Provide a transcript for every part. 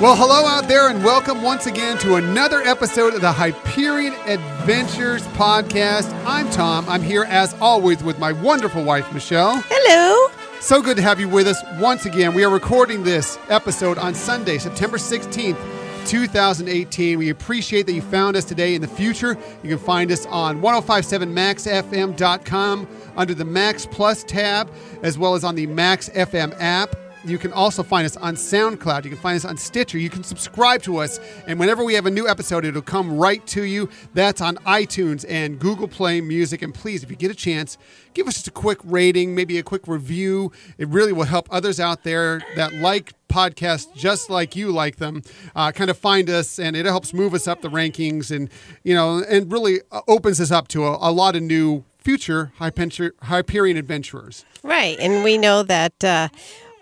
Well, hello out there, and welcome once again to another episode of the Hyperion Adventures podcast. I'm Tom. I'm here as always with my wonderful wife, Michelle. Hello. So good to have you with us once again. We are recording this episode on Sunday, September 16th. 2018. We appreciate that you found us today. In the future, you can find us on 1057maxfm.com under the Max Plus tab, as well as on the Max FM app. You can also find us on SoundCloud. You can find us on Stitcher. You can subscribe to us. And whenever we have a new episode, it'll come right to you. That's on iTunes and Google Play Music. And please, if you get a chance, give us just a quick rating, maybe a quick review. It really will help others out there that like podcasts just like you like them uh, kind of find us and it helps move us up the rankings and you know and really uh, opens us up to a, a lot of new future hyperion adventurers right and we know that uh,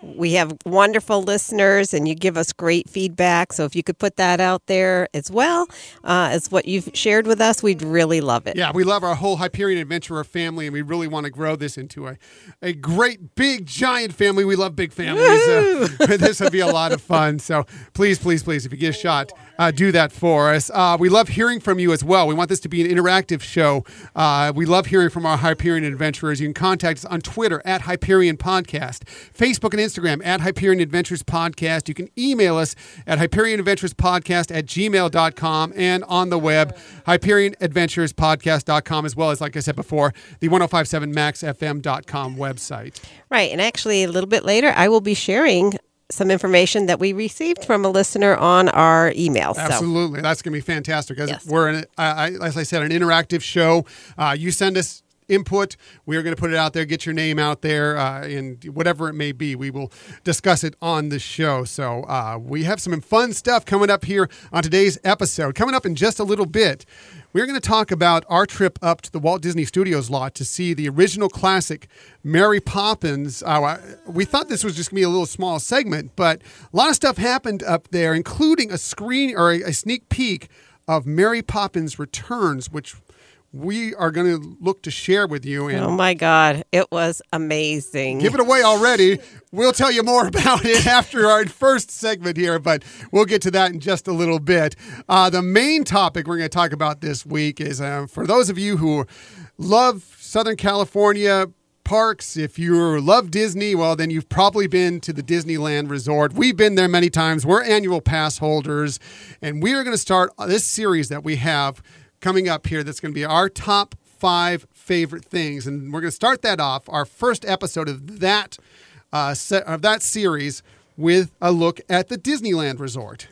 we have wonderful listeners and you give us great feedback. So if you could put that out there as well uh, as what you've shared with us, we'd really love it. Yeah, we love our whole Hyperion Adventurer family and we really want to grow this into a, a great, big, giant family. We love big families. Uh, this would be a lot of fun. So please, please, please, if you get a shot, uh, do that for us. Uh, we love hearing from you as well. We want this to be an interactive show. Uh, we love hearing from our Hyperion adventurers. You can contact us on Twitter at Hyperion Podcast, Facebook and Instagram at Hyperion Adventures Podcast. You can email us at Hyperion Adventures Podcast at gmail.com and on the web, Hyperion Adventures Podcast.com, as well as, like I said before, the 1057maxfm.com website. Right. And actually, a little bit later, I will be sharing some information that we received from a listener on our email. Absolutely, so. that's going to be fantastic. As yes. we're, uh, as I said, an interactive show. Uh, you send us input. We are going to put it out there, get your name out there, uh, and whatever it may be, we will discuss it on the show. So uh, we have some fun stuff coming up here on today's episode. Coming up in just a little bit, we're going to talk about our trip up to the Walt Disney Studios lot to see the original classic Mary Poppins. Uh, we thought this was just going to be a little small segment, but a lot of stuff happened up there, including a screen or a, a sneak peek of Mary Poppins Returns, which we are going to look to share with you. And oh my God, it was amazing. Give it away already. We'll tell you more about it after our first segment here, but we'll get to that in just a little bit. Uh, the main topic we're going to talk about this week is uh, for those of you who love Southern California parks. If you love Disney, well, then you've probably been to the Disneyland Resort. We've been there many times. We're annual pass holders, and we are going to start this series that we have coming up here that's going to be our top five favorite things. And we're going to start that off, our first episode of that, uh, set, of that series, with a look at the Disneyland Resort.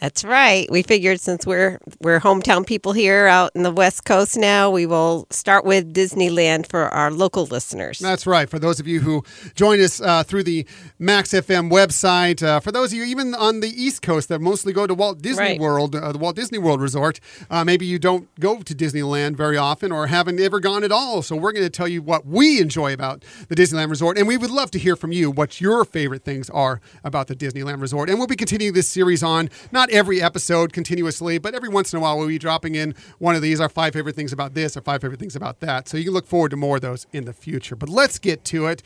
That's right. We figured since we're we're hometown people here out in the West Coast now, we will start with Disneyland for our local listeners. That's right. For those of you who join us uh, through the Max FM website, uh, for those of you even on the East Coast that mostly go to Walt Disney right. World, uh, the Walt Disney World Resort, uh, maybe you don't go to Disneyland very often or haven't ever gone at all. So we're going to tell you what we enjoy about the Disneyland Resort, and we would love to hear from you what your favorite things are about the Disneyland Resort. And we'll be continuing this series on not every episode continuously, but every once in a while we'll be dropping in one of these, our five favorite things about this, our five favorite things about that. So you can look forward to more of those in the future. But let's get to it.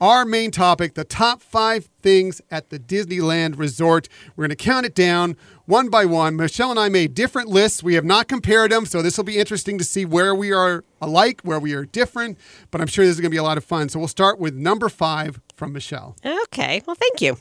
Our main topic the top five things at the Disneyland Resort. We're going to count it down one by one. Michelle and I made different lists. We have not compared them, so this will be interesting to see where we are alike, where we are different, but I'm sure this is going to be a lot of fun. So we'll start with number five from Michelle. Okay, well, thank you.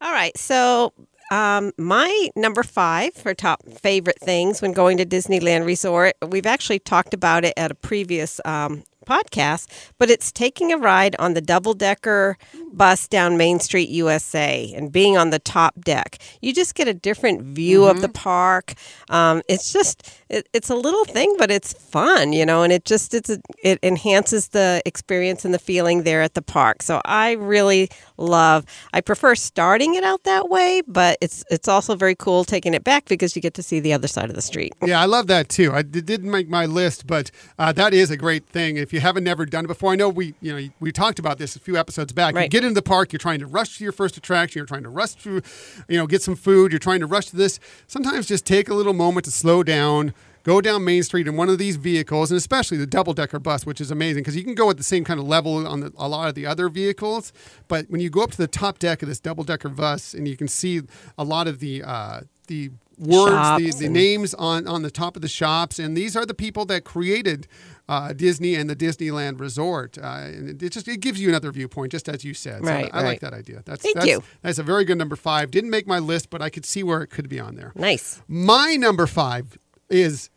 All right, so um, my number five for top favorite things when going to Disneyland Resort, we've actually talked about it at a previous um, podcast, but it's taking a ride on the double decker bus down Main Street, USA, and being on the top deck. You just get a different view mm-hmm. of the mm-hmm. park. Um, it's just it, it's a little thing, but it's fun, you know, and it just it's a, it enhances the experience and the feeling there at the park. So I really love. I prefer starting it out that way, but it's it's also very cool taking it back because you get to see the other side of the street. Yeah, I love that too. I didn't make my list, but uh, that is a great thing. If you haven't never done it before, I know we you know we talked about this a few episodes back. Right. You get into the park, you're trying to rush to your first attraction, you're trying to rush to, you know, get some food, you're trying to rush to this. Sometimes just take a little moment to slow down go down Main Street in one of these vehicles, and especially the double decker bus, which is amazing because you can go at the same kind of level on the, a lot of the other vehicles. But when you go up to the top deck of this double decker bus, and you can see a lot of the uh, the words, the, the names on, on the top of the shops, and these are the people that created uh, Disney and the Disneyland Resort. Uh, and it just it gives you another viewpoint, just as you said. Right, so I, I right. like that idea. That's, Thank that's, you. That's a very good number five. Didn't make my list, but I could see where it could be on there. Nice. My number five is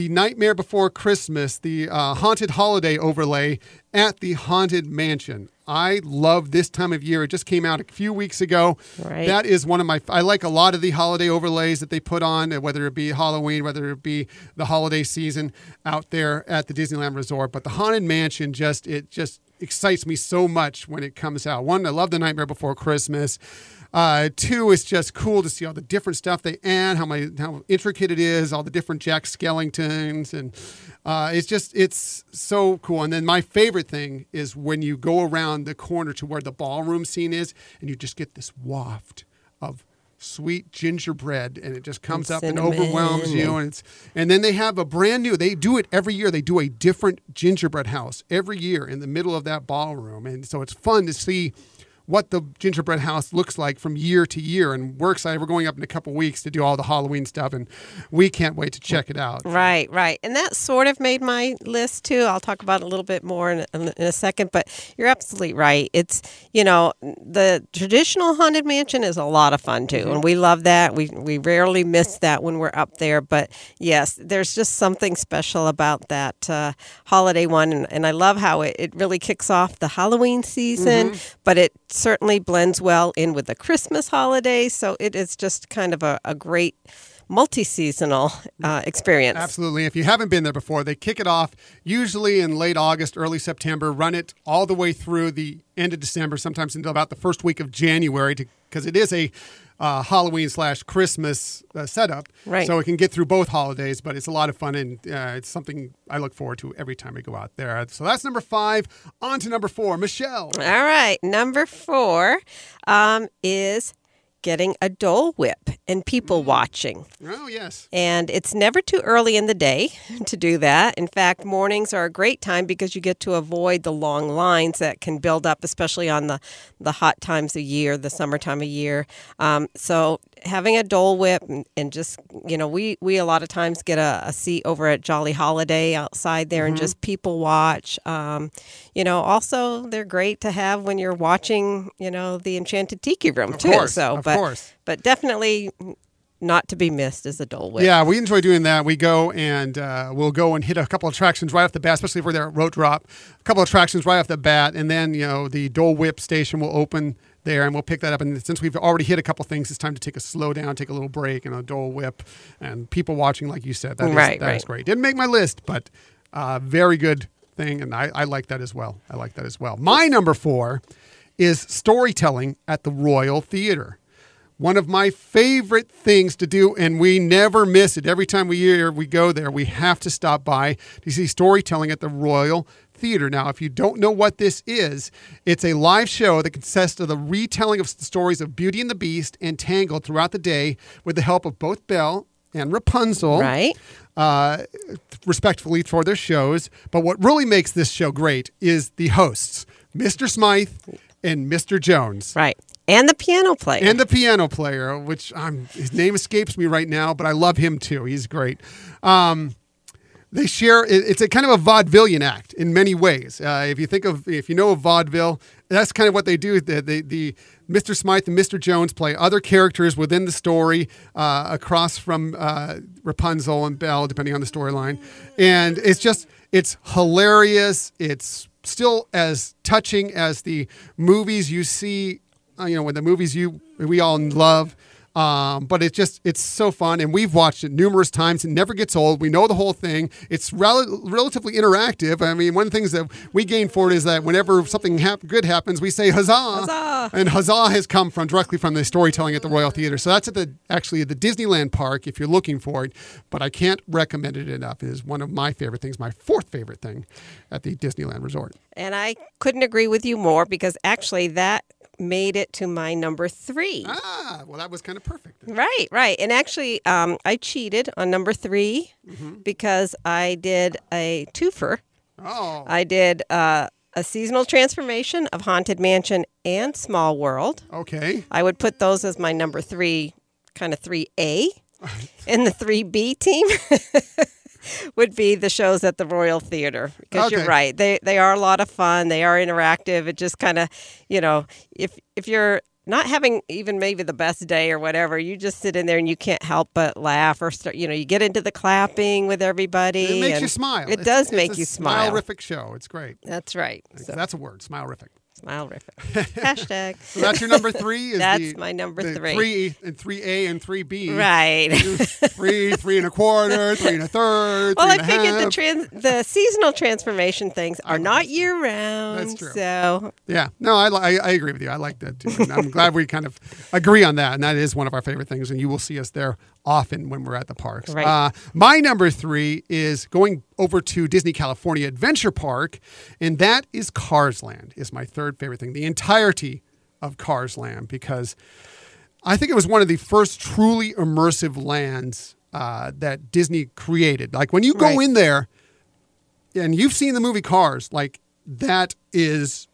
the Nightmare Before Christmas, the uh, haunted holiday overlay at the Haunted Mansion. I love this time of year. It just came out a few weeks ago. Right. That is one of my. I like a lot of the holiday overlays that they put on, whether it be Halloween, whether it be the holiday season out there at the Disneyland Resort. But the Haunted Mansion just it just excites me so much when it comes out. One, I love the Nightmare Before Christmas. Uh, two, it's just cool to see all the different stuff they add, how my how intricate it is, all the different Jack Skellingtons, and uh, it's just it's so cool. And then my favorite thing is when you go around the corner to where the ballroom scene is, and you just get this waft of sweet gingerbread and it just comes up and overwhelms you and it's and then they have a brand new they do it every year. They do a different gingerbread house every year in the middle of that ballroom. And so it's fun to see what the gingerbread house looks like from year to year and we're excited we're going up in a couple weeks to do all the halloween stuff and we can't wait to check it out Right, right. And that sort of made my list too. I'll talk about it a little bit more in, in, in a second, but you're absolutely right. It's, you know, the traditional haunted mansion is a lot of fun too. And we love that. We, we rarely miss that when we're up there. But yes, there's just something special about that uh, holiday one. And, and I love how it, it really kicks off the Halloween season, but it certainly blends well in with the Christmas holiday. So it is just kind of a, a great multi-seasonal uh, experience. Absolutely. If you haven't been there before, they kick it off usually in late August, early September, run it all the way through the end of December, sometimes until about the first week of January, because it is a uh, Halloween slash Christmas uh, setup. Right. So it can get through both holidays, but it's a lot of fun and uh, it's something I look forward to every time we go out there. So that's number five. On to number four, Michelle. All right, number four um, is getting a Dole Whip and people watching. Oh, yes. And it's never too early in the day to do that. In fact, mornings are a great time because you get to avoid the long lines that can build up, especially on the, the hot times of year, the summertime of year. Um, so having a Dole Whip and, and just, you know, we, we a lot of times get a, a seat over at Jolly Holiday outside there and just people watch. Um, you know, also they're great to have when you're watching, you know, the Enchanted Tiki Room too. course, so, of but, course. but definitely not to be missed is a Dole Whip. Yeah, we enjoy doing that. We go and uh, we'll go and hit a couple of attractions right off the bat, especially if we're there at Rope Drop. A couple of attractions right off the bat, and then you know the Dole Whip station will open there, and we'll pick that up. And since we've already hit a couple things, it's time to take a slow down, take a little break, and a Dole Whip, and people watching, like you said, that is Right, that is right. great. Didn't make my list, but uh, very good thing, and I, I like that as well. I like that as well. My number four is storytelling at the Royal Theater. One of my favorite things to do, and we never miss it. Every time we year we go there, we have to stop by to see storytelling at the Royal Theater. Now, if you don't know what this is, it's a live show that consists of the retelling of the stories of Beauty and the Beast and Tangled throughout the day with the help of both Belle and Rapunzel Right. uh, respectfully for their shows. But what really makes this show great is the hosts, Mr. Smythe and Mr. Jones. Right. And the piano player. And the piano player, which I'm, his name escapes me right now, but I love him too. He's great. Um, they share. It's a kind of a vaudevillian act in many ways. Uh, if you think of, if you know of vaudeville, that's kind of what they do. The, the, the Mr. Smythe and Mr. Jones play other characters within the story, uh, across from uh, Rapunzel and Belle, depending on the storyline, and it's just it's hilarious. It's still as touching as the movies you see uh, you know, when the movies you we all love. Um, but it's just it's so fun, and we've watched it numerous times. It never gets old. We know the whole thing. It's rel- relatively interactive. I mean, one of the things that we gain for it is that whenever something hap- good happens, we say huzzah, Huzzah. and huzzah has come from directly from the storytelling at the Royal Theater. So that's at the actually at the Disneyland Park if you're looking for it. But I can't recommend it enough. It is one of my favorite things, my fourth favorite thing at the Disneyland Resort. And I couldn't agree with you more because actually that made it to my number three. Ah, well, that was kind of perfect. then. Right, right. And actually, um, I cheated on number 3 because I did a twofer. Oh, I did uh, a seasonal transformation of Haunted Mansion and Small World. okay. I would put those as my number three, kind of 3A. and the 3B team would be the shows at the Royal Theater. Because you're right. They, they are a lot of fun. They are interactive. It just kind of, you know, if, if you're not having even maybe the best day or whatever, you just sit in there and you can't help but laugh or start, you know, you get into the clapping with everybody. It makes and you smile. It It's- does it's make a you smile. Smile-rific show. It's great. That's right. So, That's a word. Smile-rific. Smile-rific. Hashtag. So that's your number three. Is That's the- my number the three. Three and three A and three B. Right. three, three and a quarter, three and a third. Well, three I and a figured the trans the seasonal transformation things are not year round. That's true. So Yeah, no, I, I, I agree with you. I like that too. And I'm glad we kind of agree on that. And that is one of our favorite things. And you will see us there often when we're at the parks. Right. Uh, my number three is going over to Disney California Adventure Park, and that is Cars Land. Is my third favorite thing. The entirety of Cars Land because I think it was one of the first truly immersive lands uh, that Disney created. Like when you go Right. in there, and you've seen the movie Cars, like that is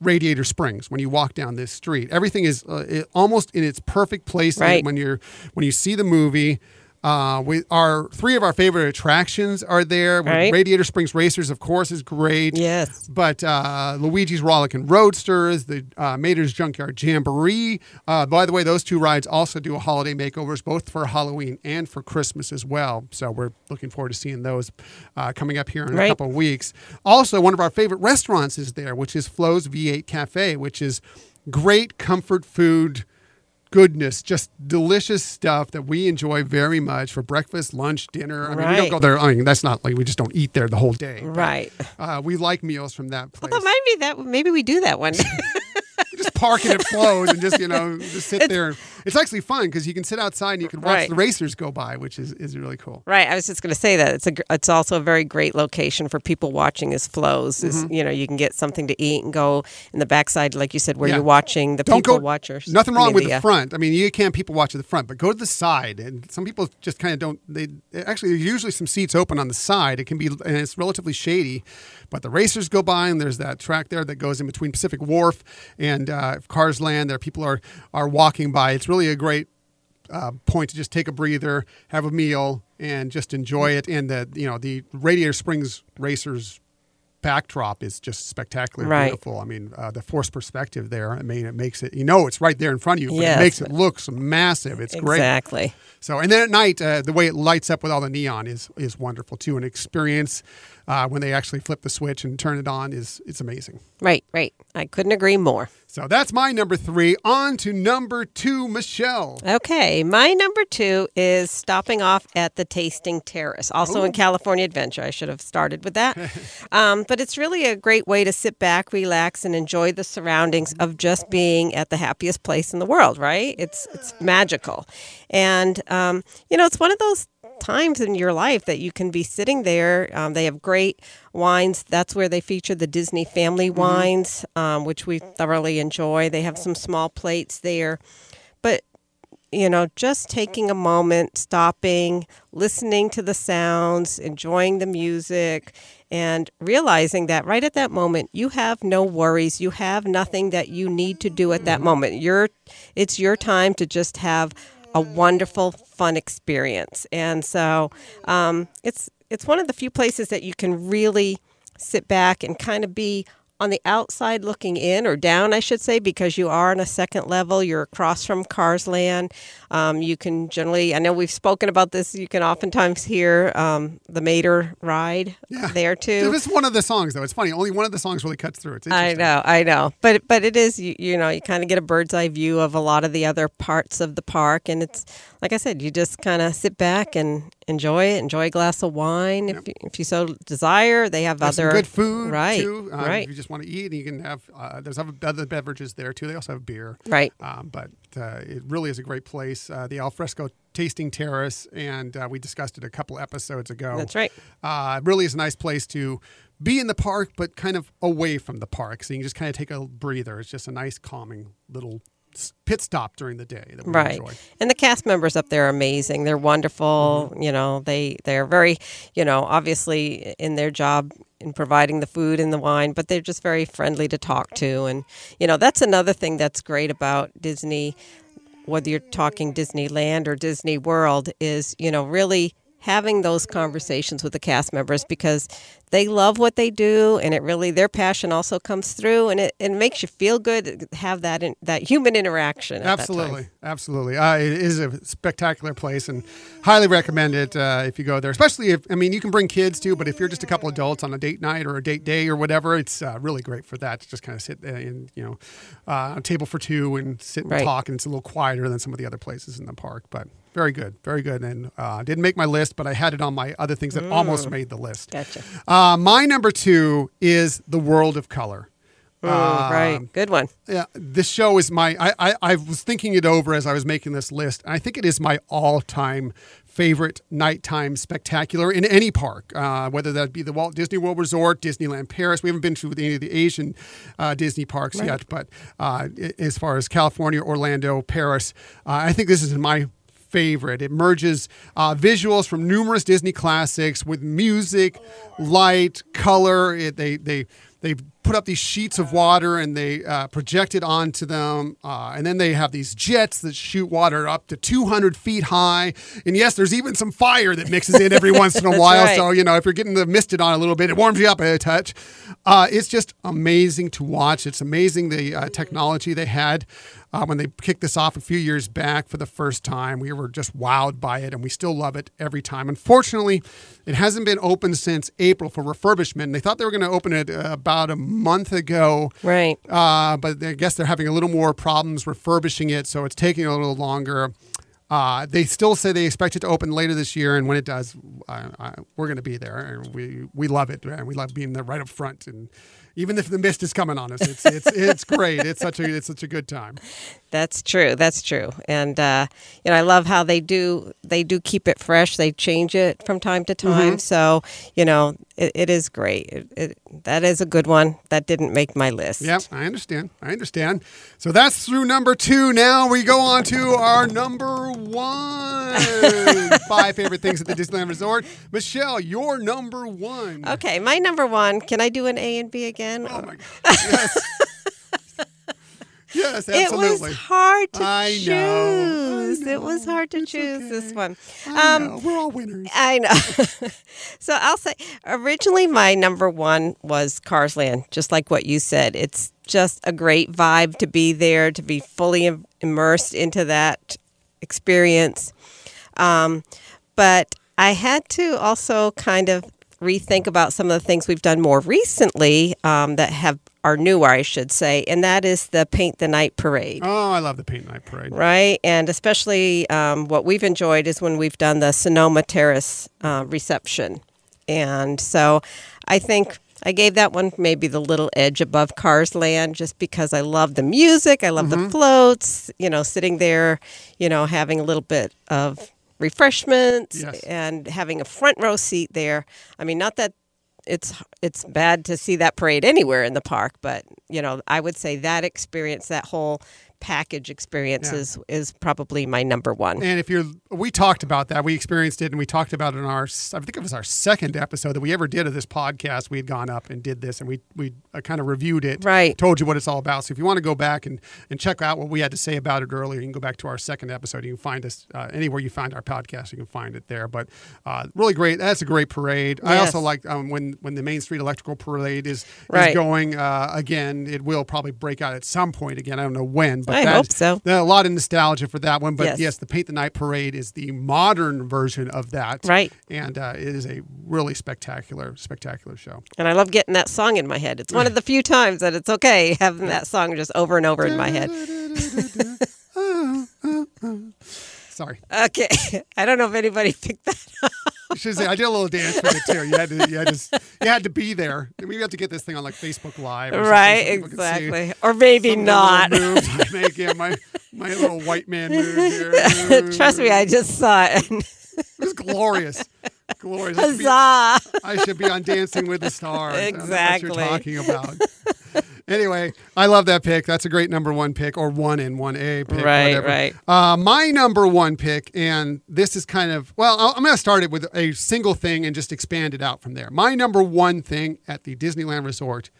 Radiator Springs when you walk down this street. Everything is uh, almost in its perfect place Right. when you're when you see the movie. Uh, we our three of our favorite attractions are there. Right. Radiator Springs Racers, of course, is great. yes. But uh, Luigi's Rollickin' Roadsters, the uh, Mater's Junkyard Jamboree. Uh, by the way, those two rides also do a holiday makeovers, both for Halloween and for Christmas as well. So we're looking forward to seeing those uh, coming up here in a couple of weeks. Also, one of our favorite restaurants is there, which is Flo's V8 Cafe, which is great comfort food goodness, just delicious stuff that we enjoy very much for breakfast, lunch, dinner. I mean, we don't go there. I mean, that's not like we just don't eat there the whole day. but, Right. uh, we like meals from that place. Although maybe that maybe we do that one day. just park it at Flo's and just you know just sit there. It's actually fun because you can sit outside and you can watch Right. the racers go by, which is, is really cool. right. I was just going to say that it's a it's also a very great location for people watching as Flo's. Is Mm-hmm. you know you can get something to eat and go in the backside, like you said, where Yeah. you're watching the Don't people go. watchers. Nothing I wrong mean, with the uh, front. I mean, you can't people watch at the front, but go to the side. And some people just kind of don't. They actually there's usually some seats open on the side. It can be and it's relatively shady, but the racers go by and there's that track there that goes in between Pacific Wharf and uh, Cars Land. There, people are are walking by. It's really a great uh, point to just take a breather, have a meal, and just enjoy it. And the you know the Radiator Springs Racers backdrop is just spectacularly Right. beautiful. I mean, uh, the forced perspective there. I mean, it makes it. You know, it's right there in front of you, but Yes. it makes it look massive. It's great. Exactly. So, and then at night, uh, the way it lights up with all the neon is is wonderful too. An experience uh, when they actually flip the switch and turn it on is it's amazing. Right. Right. I couldn't agree more. So that's my number three. On to number two, Michelle. Okay, my number two is stopping off at the Tasting Terrace, also in California Adventure. I should have started with that. um, but it's really a great way to sit back, relax, and enjoy the surroundings of just being at the happiest place in the world, right? It's, it's magical. And, um, you know, it's one of those times in your life that you can be sitting there. Um, they have great wines. That's where they feature the Disney family wines, um, which we thoroughly enjoy. They have some small plates there. But you know, just taking a moment, stopping, listening to the sounds, enjoying the music, and realizing that right at that moment you have no worries, you have nothing that you need to do at that moment. You're, it's your time to just have a wonderful, fun experience, and so um, it's it's one of the few places that you can really sit back and kind of be on the outside looking in or down, I should say, because you are on a second level. You're across from Cars Land. Um, you can generally, I know we've spoken about this, you can oftentimes hear um, the Mater ride there too. It's one of the songs though. It's funny. Only one of the songs really cuts through. It's I know, I know, but but it is you, you know you kind of get a bird's eye view of a lot of the other parts of the park, and it's like I said, you just kind of sit back and enjoy it, enjoy a glass of wine if you, if you so desire. They have There's other good food right, too. Um, right, If you just want to eat, you can have. Uh, there's other beverages there too. They also have beer. right. Um, but uh, it really is a great place. Uh, the alfresco tasting terrace, and uh, we discussed it a couple episodes ago. That's right. Uh, it really is a nice place to be in the park, but kind of away from the park, so you can just kind of take a breather. It's just a nice, calming little pit stop during the day that we right enjoy. and the cast members up there are amazing they're wonderful Mm-hmm. you know they they're very you know obviously in their job in providing the food and the wine but they're just very friendly to talk to and you know that's another thing that's great about disney whether you're talking disneyland or disney world is you know really having those conversations with the cast members because they love what they do and it really their passion also comes through and it, it makes you feel good to have that in, that human interaction at that time. Absolutely, absolutely. Uh, it is a spectacular place, and highly recommend it uh, if you go there. Especially if I mean you can bring kids too, but if you're just a couple adults on a date night or a date day or whatever, it's uh, really great for that to just kind of sit uh, in you know uh, a table for two and sit and Right. talk, and it's a little quieter than some of the other places in the park, but. Very good, very good, and uh, didn't make my list, but I had it on my other things that almost made the list. Gotcha. Uh, my number two is the World of Color. Mm, right. Good one. yeah, this show is my. I, I I was thinking it over as I was making this list, and I think it is my all-time favorite nighttime spectacular in any park, uh, whether that be the Walt Disney World Resort, Disneyland Paris. We haven't been to any of the Asian uh, Disney parks yet, but uh, as far as California, Orlando, Paris, uh, I think this is my favorite. It merges uh, visuals from numerous Disney classics with music, light, color. It, they they they put up these sheets of water and they uh, project it onto them, uh, and then they have these jets that shoot water up to 200 feet high. And yes, there's even some fire that mixes in every once in a while. right. So you know if you're getting the misted on a little bit, it warms you up a touch. Uh, it's just amazing to watch. It's amazing the uh, technology they had uh, when they kicked this off a few years back for the first time. We were just wowed by it, and we still love it every time. Unfortunately, it hasn't been open since April for refurbishment. They thought they were going to open it uh, about a month ago. Right. Uh, but I guess they're having a little more problems refurbishing it, so it's taking a little longer. Uh, they still say they expect it to open later this year, and when it does, I, I, we're going to be there, and we we love it, and we love being there right up front. And even if the mist is coming on us, it's it's it's great. It's such a it's such a good time. That's true. That's true. And uh, you know, I love how they do they do keep it fresh. They change it from time to time. So you know, it, it is great. It, it, that is a good one. That didn't make my list. Yep, I understand. I understand. So that's through number two. Now we go on to our number one. Five favorite things at the Disneyland Resort. Michelle, your number one. Okay, my number one. Can I do an A and B again? Oh my God. Yes. Yes, absolutely. it was hard to I choose. know. I It was hard to It's choose okay. this one. Um, know. We're all winners. I know. so I'll say originally my number one was Cars Land, just like what you said. It's just a great vibe to be there, to be fully im- immersed into that experience. Um, but I had to also kind of rethink about some of the things we've done more recently um, that have are newer, I should say, and that is the Paint the Night Parade Oh, I love the Paint the Night Parade. right? And especially um, what we've enjoyed is when we've done the Sonoma Terrace uh, reception. And so I think I gave that one maybe the little edge above Cars Land just because I love the music, I love Mm-hmm. the floats, you know, sitting there, you know, having a little bit of refreshments Yes. and having a front row seat there. I mean, not that it's it's bad to see that parade anywhere in the park, but you know, I would say that experience, that whole package experience Yeah. is is probably my number one. And if you're, we talked about that. We experienced it, and we talked about it in our. I think it was our second episode that we ever did of this podcast. We had gone up and did this, and we we uh, kind of reviewed it, Right. Told you what it's all about. So if you want to go back and and check out what we had to say about it earlier, you can go back to our second episode. You can find us uh, anywhere you find our podcast. You can find it there. But uh, really great. That's a great parade. I also like um, when when the Main Street Electrical Parade is Right. is going uh, again. It will probably break out at some point again. I don't know when, but I that- hope so. a lot of nostalgia for that one, but yes. Yes. the Paint the Night Parade is the modern version of that, Right. And uh, it is a really spectacular, spectacular show. And I love getting that song in my head. It's one of the few times that it's okay having that song just over and over in my head. Sorry, Okay. I don't know if anybody picked that up. Should say I did a little dance with it too. You had to, you had to, you had to be there. We have to get this thing on like Facebook Live, right? So exactly, or maybe not. Moves I make, yeah, my my little white man move here. Trust me, I just saw it. it was glorious. Glorious. Huzzah! I should, be, I should be on Dancing with the Stars. Exactly. what you're talking about. anyway, I love that pick. That's a great number one pick, or one in one A pick. Right, whatever. right. Uh, my number one pick, and this is kind of well, I'm going to start it with a single thing and just expand it out from there. My number one thing at the Disneyland Resort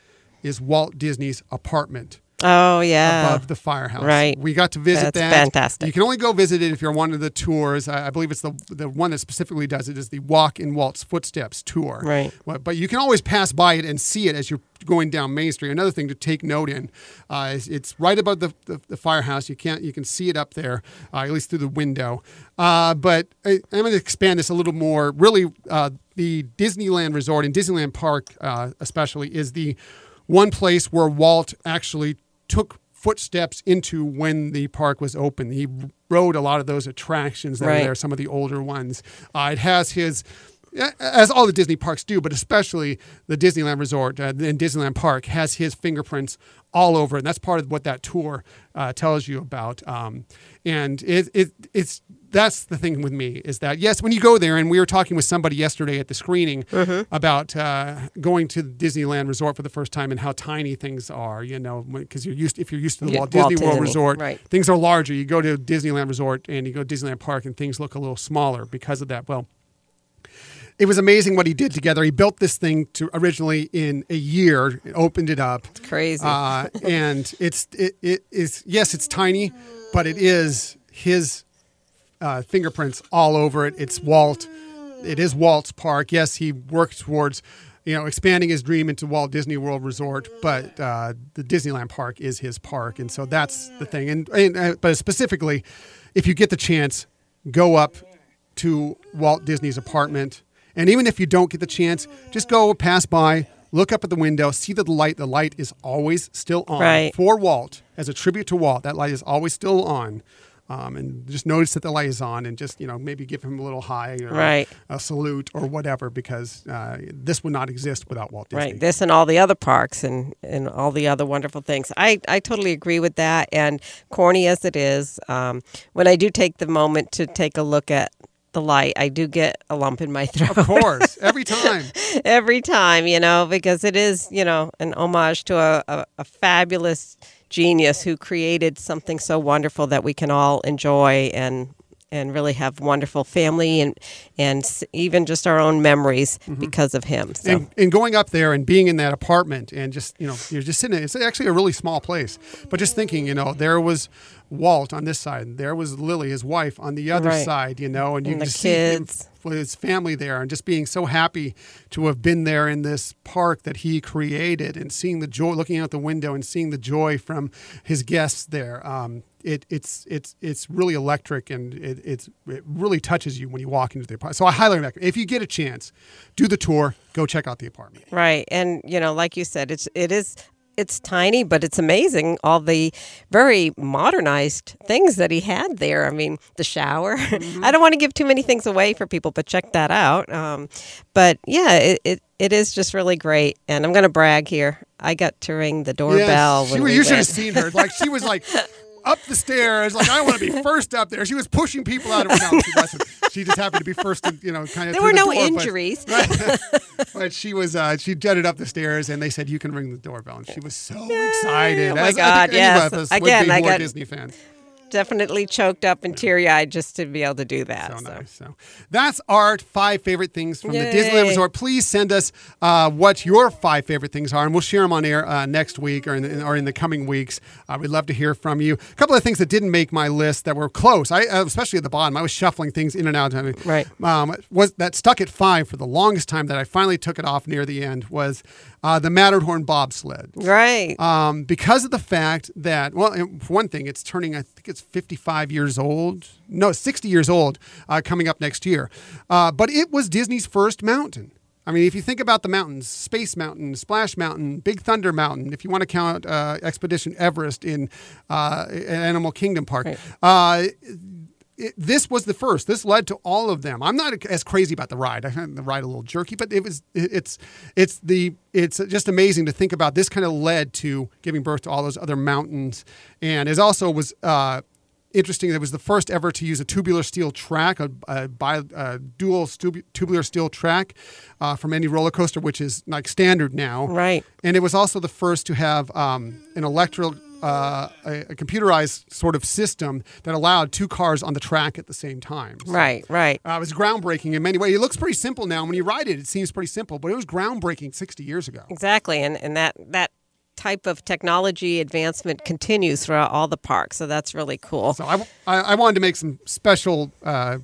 is Walt Disney's apartment. Oh yeah, above the firehouse. Right. We got to visit That's that. fantastic. You can only go visit it if you're one of the tours. I, I believe it's the the one that specifically does it is the Walk in Walt's Footsteps tour. Right. But, but you can always pass by it and see it as you're going down Main Street. Another thing to take note in uh, is it's right above the, the, the, firehouse. You can't you can see it up there, uh, at least through the window. Uh, but I, am going to expand this a little more. Really, uh, the Disneyland Resort and Disneyland Park, uh, especially, is the one place where Walt actually took footsteps into when the park was open. He rode a lot of those attractions that right. are there, some of the older ones. Uh, it has his as all the Disney parks do, but especially the Disneyland Resort uh, and Disneyland Park has his fingerprints all over it. And that's part of what that tour uh, tells you about. Um, and it, it, it's that's the thing with me is that yes, when you go there, and we were talking with somebody yesterday at the screening mm-hmm. about uh, going to Disneyland Resort for the first time and how tiny things are. You know, because you're used if you're used to the yeah, Walt Disney Walt World Disney. Resort, right. things are larger. You go to Disneyland Resort and you go to Disneyland Park, and things look a little smaller because of that. Well it was amazing what he did together. He built this thing to originally in a year, opened it up. It's crazy. Uh, and it's it, it is yes, it's tiny, but it is his uh, fingerprints all over it. It's Walt. It is Walt's park. Yes, he worked towards you know expanding his dream into Walt Disney World Resort, but uh, the Disneyland park is his park, and so that's the thing. And, and uh, but specifically, if you get the chance, go up to Walt Disney's apartment and even if you don't get the chance, just go pass by, look up at the window, see that the light, the light is always still on right. for Walt as a tribute to Walt. That light is always still on. Um, and just notice that the light is on and just, you know, maybe give him a little high or right. a salute or whatever because uh, this would not exist without Walt Disney. Right. This and all the other parks and, and all the other wonderful things. I, I totally agree with that. And corny as it is, um, when I do take the moment to take a look at the light, I do get a lump in my throat. Of course, every time. every time, you know, because it is, you know, an homage to a, a, a, fabulous genius who created something so wonderful that we can all enjoy and and really have wonderful family and and even just our own memories mm-hmm. because of him. So. And, and, going up there and being in that apartment and just you know you're just sitting. It's actually a really small place, but just thinking, you know, there was Walt on this side, and there was Lily, his wife, on the other right. side, you know, and you and the kids. see him with his family there, and just being so happy to have been there in this park that he created, and seeing the joy, looking out the window and seeing the joy from his guests there. Um, it, it's it's it's really electric and it, it's it really touches you when you walk into the apartment. So I highly recommend if you get a chance, do the tour, go check out the apartment. Right, and you know, like you said, it's it is it's tiny, but it's amazing all the very modernized things that he had there. I mean, the shower. Mm-hmm. I don't want to give too many things away for people, but check that out. Um, but yeah, it, it, it is just really great. And I'm going to brag here. I got to ring the doorbell. Yes, when she, we you should went. have seen her. Like she was like up the stairs. Like I want to be first up there. She was pushing people out of. She wasn't. She just happened to be first. To, you know, kind of. There were the no door, injuries. But, but she was. Uh, she jetted up the stairs, and they said you can ring the doorbell, and she was so excited. Oh my as God! Yes. any of us Again, I got Disney fans. Definitely choked up and teary eyed just to be able to do that. So, So, nice. So that's our five favorite things from the Disneyland Resort. Please send us uh, what your five favorite things are, and we'll share them on air uh, next week or in, the, or in the coming weeks. Uh, we'd love to hear from you. A couple of things that didn't make my list that were close, I uh, especially at the bottom. I was shuffling things in and out. I mean, Right. Um, was that stuck at five for the longest time that I finally took it off near the end was uh, the Matterhorn bobsled. right. Um, because of the fact that, well, for one thing, it's turning, I think it's 55 years old. No, 60 years old uh, coming up next year. Uh, but it was Disney's first mountain. I mean, if you think about the mountains, Space Mountain, Splash Mountain, Big Thunder Mountain, if you want to count uh, Expedition Everest in uh, Animal Kingdom Park, Right. uh, it, this was the first. This led to all of them. I'm not as crazy about the ride. I find the ride a little jerky, but it was it, it's it's the it's just amazing to think about. This kind of led to giving birth to all those other mountains, and it also was. Uh, interesting. It was the first ever to use a tubular steel track, a, a, bi, a dual stu- tubular steel track uh, from any roller coaster, which is like standard now. Right. And it was also the first to have um, an electrical uh, a, a, computerized sort of system that allowed two cars on the track at the same time. So, right, right. Uh, it was groundbreaking in many ways. It looks pretty simple now. When you ride it, it seems pretty simple, but it was groundbreaking 60 years ago. Exactly, and and that that type of technology advancement continues throughout all the parks. So that's really cool. So I, I, I wanted to make some special uh,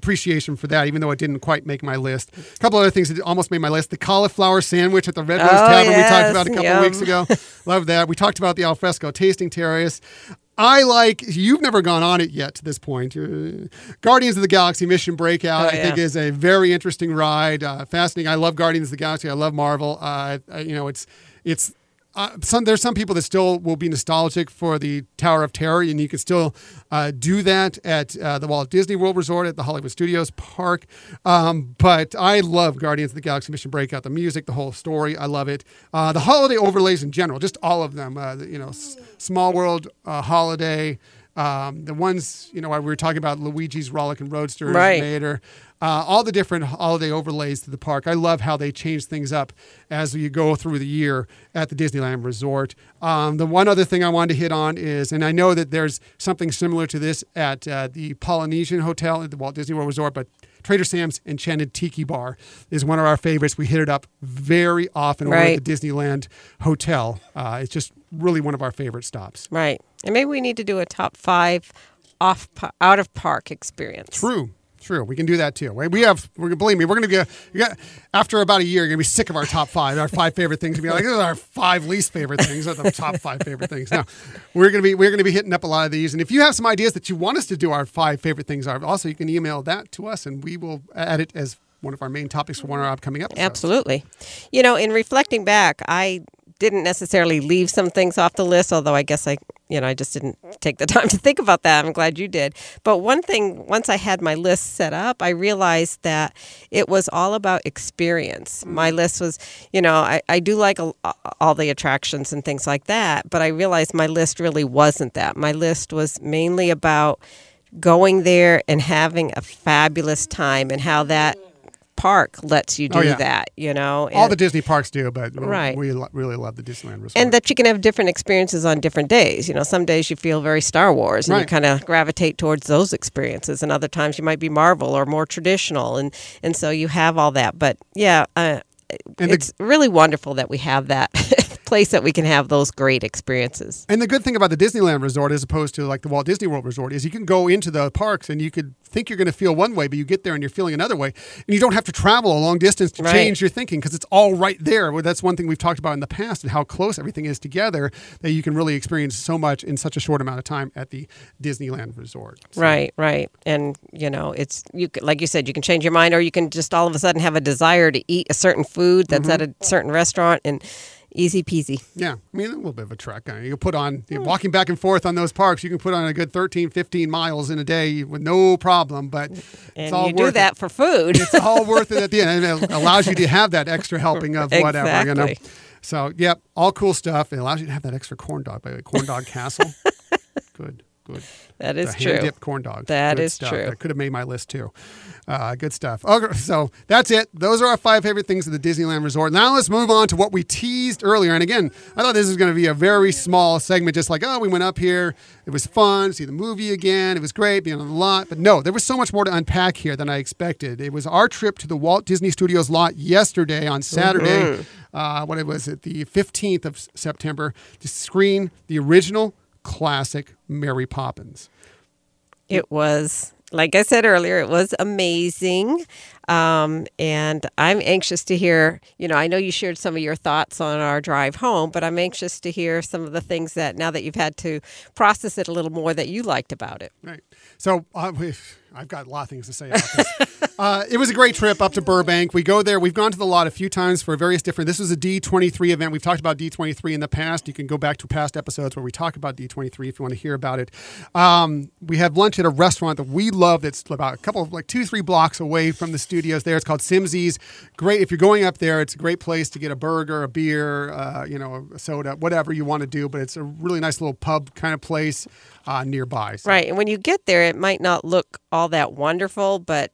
appreciation for that, even though it didn't quite make my list. A couple other things that almost made my list: the cauliflower sandwich at the Red Rose oh, Tavern yes, we talked about a couple yum. weeks ago. Love that. We talked about the alfresco tasting terrace. I like. You've never gone on it yet to this point. Uh, Guardians of the Galaxy Mission Breakout. Oh, I think is a very interesting ride. Uh, fascinating. I love Guardians of the Galaxy. I love Marvel. Uh, I- you know, it's it's uh, some there's some people that still will be nostalgic for the Tower of Terror, and you can still uh, do that at uh, the Walt Disney World Resort at the Hollywood Studios Park. Um, but I love Guardians of the Galaxy Mission Breakout, the music, the whole story. I love it. Uh, the holiday overlays in general, just all of them. Uh, you know, S- Small World uh, Holiday. Um, the ones, you know, we were talking about Luigi's Rollickin' Roadster, Right. Mater, uh, all the different holiday overlays to the park. I love how they change things up as you go through the year at the Disneyland Resort. Um, the one other thing I wanted to hit on is, and I know that there's something similar to this at uh, the Polynesian Hotel at the Walt Disney World Resort, but Trader Sam's Enchanted Tiki Bar is one of our favorites. We hit it up very often over Right. at the Disneyland Hotel. Uh, it's just really one of our favorite stops. Right, and maybe we need to do a top five off out of park experience. True. True. We can do that too. We- We have, we're, believe me, we're going to get, you after about a year, you're going to be sick of our top five, our five favorite things. To be like, these are our five least favorite things, or the top five favorite things. Now, we're going to be, we're going to be hitting up a lot of these. And if you have some ideas that you want us to do our five favorite things are, also you can email that to us and we will add it as one of our main topics for one of our upcoming episodes. Absolutely. You know, in reflecting back, I didn't necessarily leave some things off the list, although I guess I, you know, I just didn't take the time to think about that. I'm glad you did. But one thing, once I had my list set up, I realized that it was all about experience. Mm-hmm. My list was, you know, I, I do like a, all the attractions and things like that, but I realized my list really wasn't that. My list was mainly about going there and having a fabulous time and how that mm-hmm. Park lets you do Oh, yeah. that, you know. All and- the Disney parks do, but Right. we lo- really love the Disneyland Resort. and that you can have different experiences on different days. You know, some days you feel very Star Wars and you kind of gravitate towards those experiences, and other times you might be Marvel or more traditional, and and so you have all that. But yeah, uh, And the- it's really wonderful that we have that place that we can have those great experiences. And the good thing about the Disneyland Resort, as opposed to like the Walt Disney World Resort, is you can go into the parks and you could think you're going to feel one way, but you get there and you're feeling another way, and you don't have to travel a long distance to Right. change your thinking because it's all right there. Well, that's one thing we've talked about in the past and how close everything is together that you can really experience so much in such a short amount of time at the Disneyland Resort. So- Right, right, and you know, it's you like you said, you can change your mind, or you can just all of a sudden have a desire to eat a certain food that's Mm-hmm. at a certain restaurant, and easy peasy. Yeah, I mean, a little bit of a trek. Uh, You can put on, you know, walking back and forth on those parks, you can put on a good 13, 15 miles in a day with no problem, but it's And all you worth do it. that for food. it's all worth it at the end. And it allows you to have that extra helping of whatever, you know. Exactly. So, yep, all cool stuff. It allows you to have that extra corn dog, by the way, corn dog castle. good, good. That is the true. hand dipped corn dog. That Good is stuff. true. That could have made my list too. Uh, good stuff. Okay, so that's it. Those are our five favorite things at the Disneyland Resort. Now let's move on to what we teased earlier. And again, I thought this was going to be a very small segment, just like, oh, we went up here. It was fun. See the movie again. It was great being on the lot. But no, there was so much more to unpack here than I expected. It was our trip to the Walt Disney Studios lot yesterday on Saturday. Uh, what it was it the 15th of September to screen the original classic Mary Poppins. It was, like I said earlier, it was amazing. Um, and I'm anxious to hear, you know, I know you shared some of your thoughts on our drive home, but I'm anxious to hear some of the things that now that you've had to process it a little more that you liked about it. Right. So uh, I've got a lot of things to say about this. uh, it was a great trip up to Burbank. We go there. We've gone to the lot a few times for various different. This was a D23 event. We've talked about D23 in the past. You can go back to past episodes where we talk about D23 if you want to hear about it. Um, we have lunch at a restaurant that we love. That's about a couple of like two, three blocks away from the studios. There, it's called Simmzy's. Great if you're going up there. It's a great place to get a burger, a beer, uh, you know, a soda, whatever you want to do. But it's a really nice little pub kind of place uh, nearby. So. Right, and when you get there, it might not look all that wonderful, but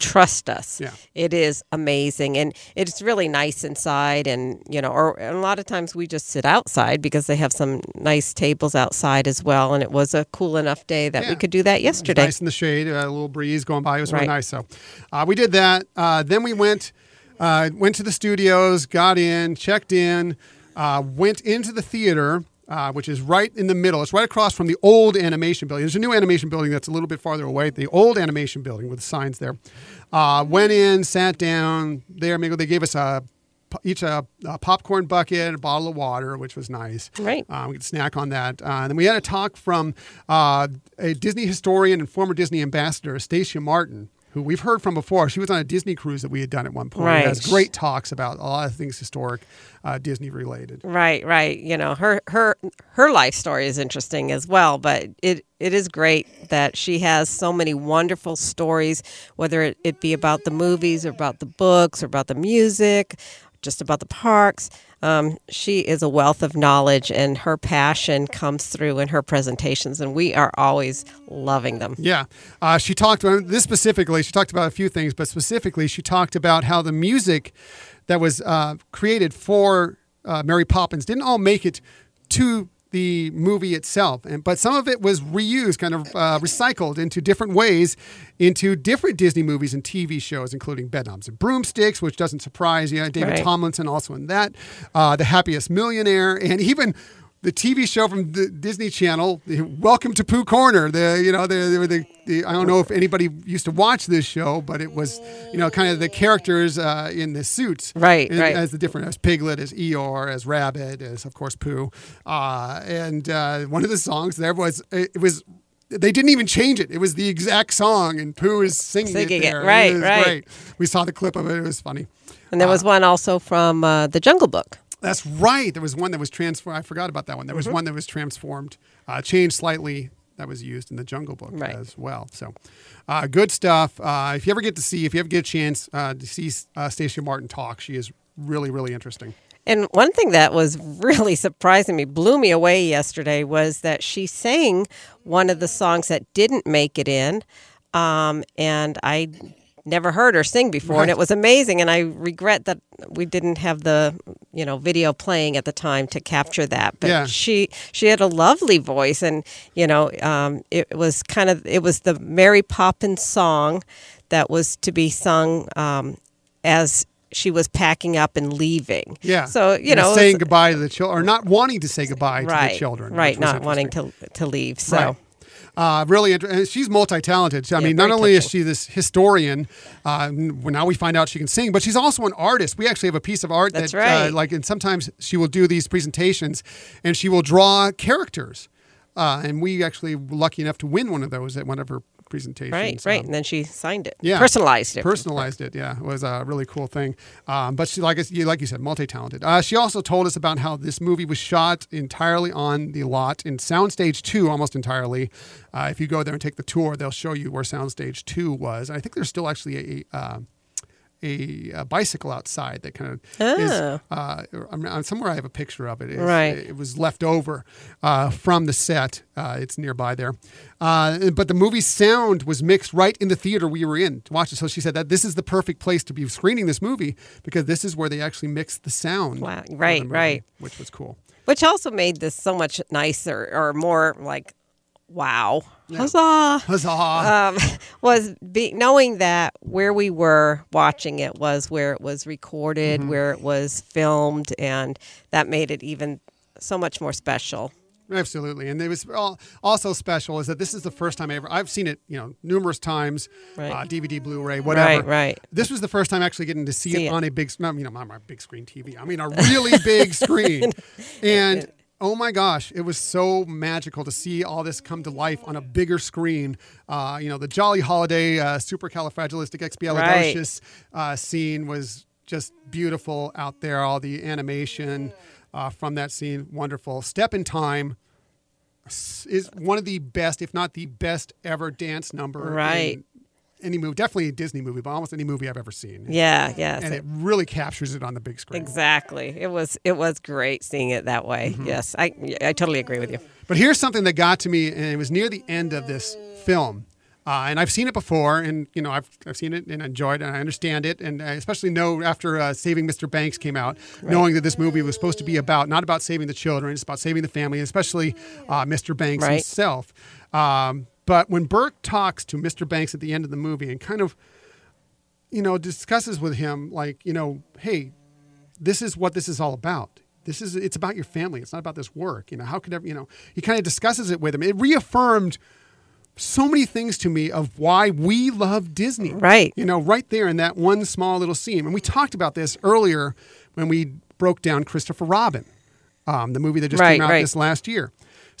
trust us. Yeah. it is amazing and it's really nice inside and you know or a lot of times we just sit outside because they have some nice tables outside as well and it was a cool enough day that yeah. we could do that yesterday. Nice in the shade a little breeze going by. It was really nice so uh, we did that. Uh, then we went uh, went to the studios got in checked in uh, went into the theater uh, which is right in the middle. It's right across from the old animation building. There's a new animation building that's a little bit farther away. The old animation building with the signs there. Uh, went in, sat down there. Maybe they gave us a each a, a, popcorn bucket, a bottle of water, which was nice. Right. Uh, we could snack on that. Uh, and then we had a talk from uh, a Disney historian and former Disney ambassador, Stacia Martin who we've heard from before. She was on a Disney cruise that we had done at one point. Right. Has great talks about a lot of things historic, uh, Disney related. Right, right. You know, her her her life story is interesting as well, but it it is great that she has so many wonderful stories, whether it, it be about the movies or about the books or about the music, just about the parks. Um, she is a wealth of knowledge, and her passion comes through in her presentations, and we are always loving them. Yeah. Uh, she talked about this specifically, she talked about a few things, but specifically, she talked about how the music that was uh, created for uh, Mary Poppins didn't all make it to the movie itself. And but some of it was reused, kind of uh, recycled into different ways into different Disney movies and TV shows, including Bedknobs and Broomsticks, which doesn't surprise you. David right. Tomlinson also in that, uh, The Happiest Millionaire, and even the TV show from the Disney Channel, Welcome to Pooh Corner. The you know the, the, the, I don't know if anybody used to watch this show, but it was you know kind of the characters uh, in the suits, right, in, right, as the different as Piglet, as Eeyore, as Rabbit, as of course Pooh, uh, and uh, one of the songs there was it was they didn't even change it. It was the exact song, and Pooh is singing, singing it, it. Right, it right. Great. We saw the clip of it. It was funny. And there was uh, one also from uh, the Jungle Book. That's right. There was one that was transformed. I forgot about that one. There was mm-hmm. one that was transformed, uh, changed slightly. That was used in the Jungle Book right. as well. So, uh, good stuff. Uh, if you ever get to see, if you ever get a chance uh, to see uh, Stacia Martin talk, she is really, really interesting. And one thing that was really surprising me, blew me away yesterday, was that she sang one of the songs that didn't make it in. Um, and I never heard her sing before right. and it was amazing and i regret that we didn't have the you know video playing at the time to capture that but yeah. she she had a lovely voice and you know um, it was kind of it was the mary poppins song that was to be sung um, as she was packing up and leaving. Yeah. So you know, saying was, goodbye to the children, or not wanting to say goodbye right, to the children. Right. Not wanting to to leave. So. Right. Uh, really, and she's multi-talented. I yeah, mean, not only is she this historian, uh, now we find out she can sing, but she's also an artist. We actually have a piece of art That's that, uh, right. uh, like, and sometimes she will do these presentations, and she will draw characters. Uh, and we actually were lucky enough to win one of those at one of her presentations. Right, right. Um, and then she signed it. Yeah. Personalized it. Personalized it, yeah. It was a really cool thing. Um, but she, like, like you said, multi talented. Uh, she also told us about how this movie was shot entirely on the lot in Soundstage 2, almost entirely. Uh, if you go there and take the tour, they'll show you where Soundstage 2 was. And I think there's still actually a. Uh, a, a, bicycle outside that kind of oh. is uh, I'm, somewhere I have a picture of it. It's, right. It was left over uh, from the set. Uh, it's nearby there. Uh, but the movie's sound was mixed right in the theater we were in to watch it. So she said that this is the perfect place to be screening this movie because this is where they actually mixed the sound. Wow. Right, movie, right. Which was cool. Which also made this so much nicer or more like wow, yeah. huzzah, huzzah, um, was be, knowing that where we were watching it was where it was recorded, mm-hmm. where it was filmed, and that made it even so much more special. Absolutely, and it was also special is that this is the first time I ever I've seen it, you know, numerous times, right. uh, DVD, Blu-ray, whatever. Right, right. This was the first time actually getting to see, see it, it, on a big, not you know, my big screen TV. I mean, a really big screen, and oh my gosh, it was so magical to see all this come to life on a bigger screen. Uh, you know, the Jolly Holiday uh, supercalifragilisticexpialidocious uh, scene was just beautiful out there. All the animation uh, from that scene, wonderful. Step in Time is one of the best, if not the best ever dance number. Right any movie, definitely a Disney movie, but almost any movie I've ever seen. Yeah, yeah. And it really captures it on the big screen. Exactly. It was it was great seeing it that way. Mm-hmm. Yes, I I totally agree with you. But here's something that got to me, and it was near the end of this film. Uh, and I've seen it before, and you know I've, I've seen it and enjoyed it, and I understand it, and I especially know after uh, Saving Mr. Banks came out, right. knowing that this movie was supposed to be about not about saving the children, it's about saving the family, especially uh, Mr. Banks right. himself. Um, but when Bert talks to Mr. Banks at the end of the movie and kind of, you know, discusses with him, like, you know, hey, this is what this is all about. This is it's about your family. It's not about this work. You know, how could ever, you know, he kind of discusses it with him. It reaffirmed so many things to me of why we love Disney. Right. You know, right there in that one small little scene. And we talked about this earlier when we broke down Christopher Robin, um, the movie that just right, came out right. this last year.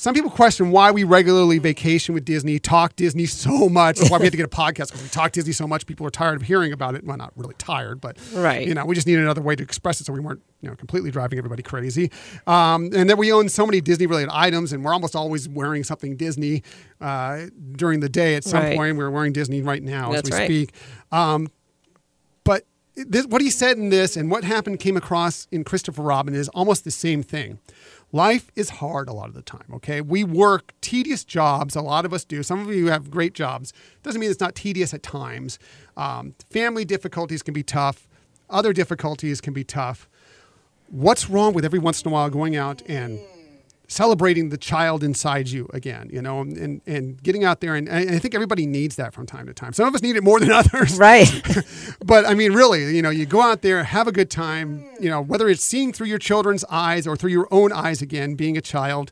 Some people question why we regularly vacation with Disney, talk Disney so much. That's why we had to get a podcast because we talk Disney so much. People are tired of hearing about it. Well, not really tired, but right. You know, we just needed another way to express it so we weren't you know completely driving everybody crazy. Um, and that we own so many Disney related items, and we're almost always wearing something Disney uh, during the day. At some right. point, we're wearing Disney right now That's as we right. speak. Um, but this, what he said in this and what happened came across in Christopher Robin is almost the same thing. Life is hard a lot of the time, okay? We work tedious jobs. A lot of us do. Some of you have great jobs. Doesn't mean it's not tedious at times. Um, family difficulties can be tough, other difficulties can be tough. What's wrong with every once in a while going out and celebrating the child inside you again, you know, and, and getting out there. And, and, I think everybody needs that from time to time. Some of us need it more than others. Right. but I mean, really, you know, you go out there, have a good time, you know, whether it's seeing through your children's eyes or through your own eyes again, being a child.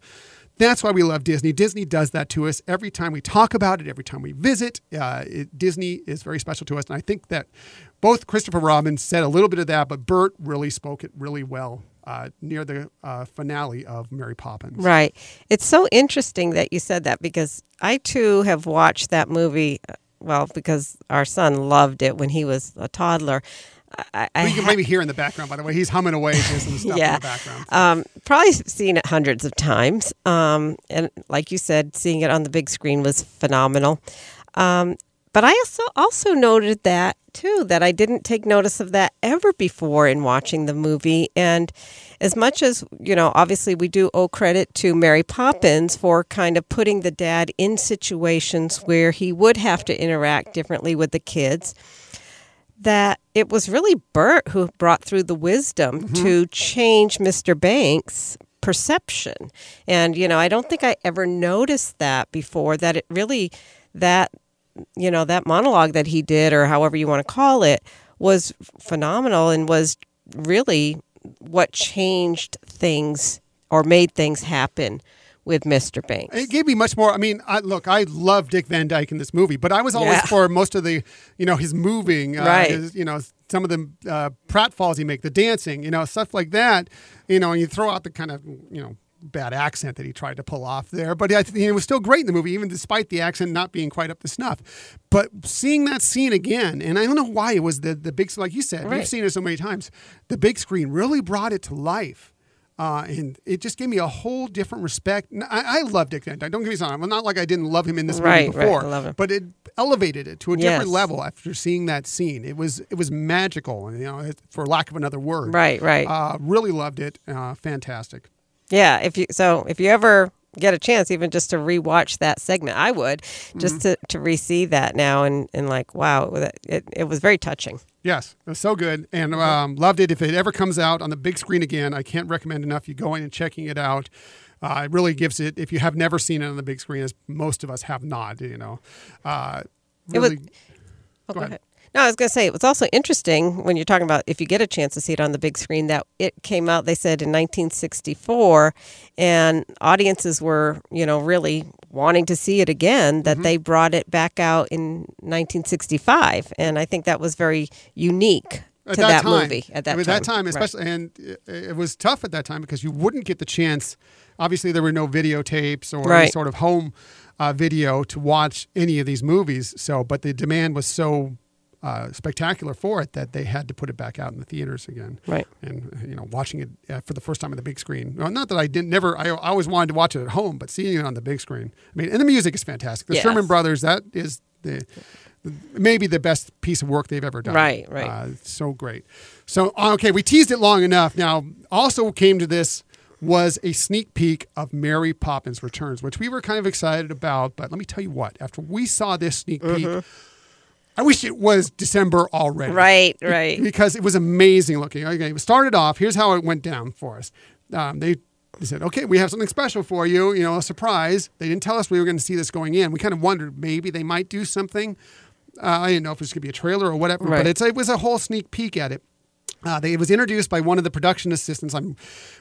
That's why we love Disney. Disney does that to us every time we talk about it, every time we visit. Uh, it, Disney is very special to us. And I think that both Christopher Robin said a little bit of that, but Bert really spoke it really well uh, near the uh, finale of Mary Poppins. Right. It's so interesting that you said that because I too have watched that movie. Uh, well, because our son loved it when he was a toddler. I, I you can ha- maybe hear in the background, by the way. He's humming away to some stuff yeah. in the background. Um, probably seen it hundreds of times. Um, and like you said, seeing it on the big screen was phenomenal. Um, but I also also noted that too that I didn't take notice of that ever before in watching the movie. And as much as you know, obviously we do owe credit to Mary Poppins for kind of putting the dad in situations where he would have to interact differently with the kids. That it was really Bert who brought through the wisdom mm-hmm. to change Mr. Banks' perception. And you know, I don't think I ever noticed that before. That it really that you know, that monologue that he did, or however you want to call it, was phenomenal and was really what changed things or made things happen with Mr. Banks. It gave me much more. I mean, I, look, I love Dick Van Dyke in this movie, but I was always yeah. for most of the, you know, his moving, uh, right? His, you know, some of the uh, pratfalls he make, the dancing, you know, stuff like that. You know, and you throw out the kind of, you know, bad accent that he tried to pull off there. But I it was still great in the movie, even despite the accent not being quite up to snuff. But seeing that scene again, and I don't know why it was the the big like you said, right. we've seen it so many times. The big screen really brought it to life. Uh, and it just gave me a whole different respect. I, I love Dick Van Dyke. Don't get me wrong. I'm not like I didn't love him in this right, movie before, right. but it elevated it to a different yes. level after seeing that scene. It was it was magical, you know, for lack of another word. Right, right. Uh, really loved it. Uh, fantastic. Yeah, if you so if you ever get a chance even just to rewatch that segment, I would just mm-hmm. to to re-see that now and and like wow, it it was very touching. Yes, it was so good and um, loved it. If it ever comes out on the big screen again, I can't recommend enough you going and checking it out. Uh, it really gives it. If you have never seen it on the big screen, as most of us have not, you know, uh, really. It was, oh, go, go ahead. ahead. No, I was going to say it was also interesting when you're talking about if you get a chance to see it on the big screen that it came out. They said in 1964, and audiences were you know really wanting to see it again. That mm-hmm. they brought it back out in 1965, and I think that was very unique at to that, that time, movie at that time. that time, especially, right. and it was tough at that time because you wouldn't get the chance. Obviously, there were no videotapes or right. any sort of home uh, video to watch any of these movies. So, but the demand was so uh, spectacular for it that they had to put it back out in the theaters again. Right. And you know, watching it uh, for the first time on the big screen. Well, not that I didn't never. I, I, always wanted to watch it at home, but seeing it on the big screen. I mean, and the music is fantastic. The yes. Sherman Brothers. That is the maybe the best piece of work they've ever done. Right. Right. Uh, so great. So okay, we teased it long enough. Now, also came to this was a sneak peek of Mary Poppins Returns, which we were kind of excited about. But let me tell you what, after we saw this sneak peek, mm-hmm. I wish it was December already. Right, right. Because it was amazing looking. Okay, it started off. Here's how it went down for us. Um, they, they said, okay, we have something special for you, you know, a surprise. They didn't tell us we were going to see this going in. We kind of wondered maybe they might do something. Uh, I didn't know if it was going to be a trailer or whatever, right. but it was a whole sneak peek at it. Uh, they, it was introduced by one of the production assistants. I'm,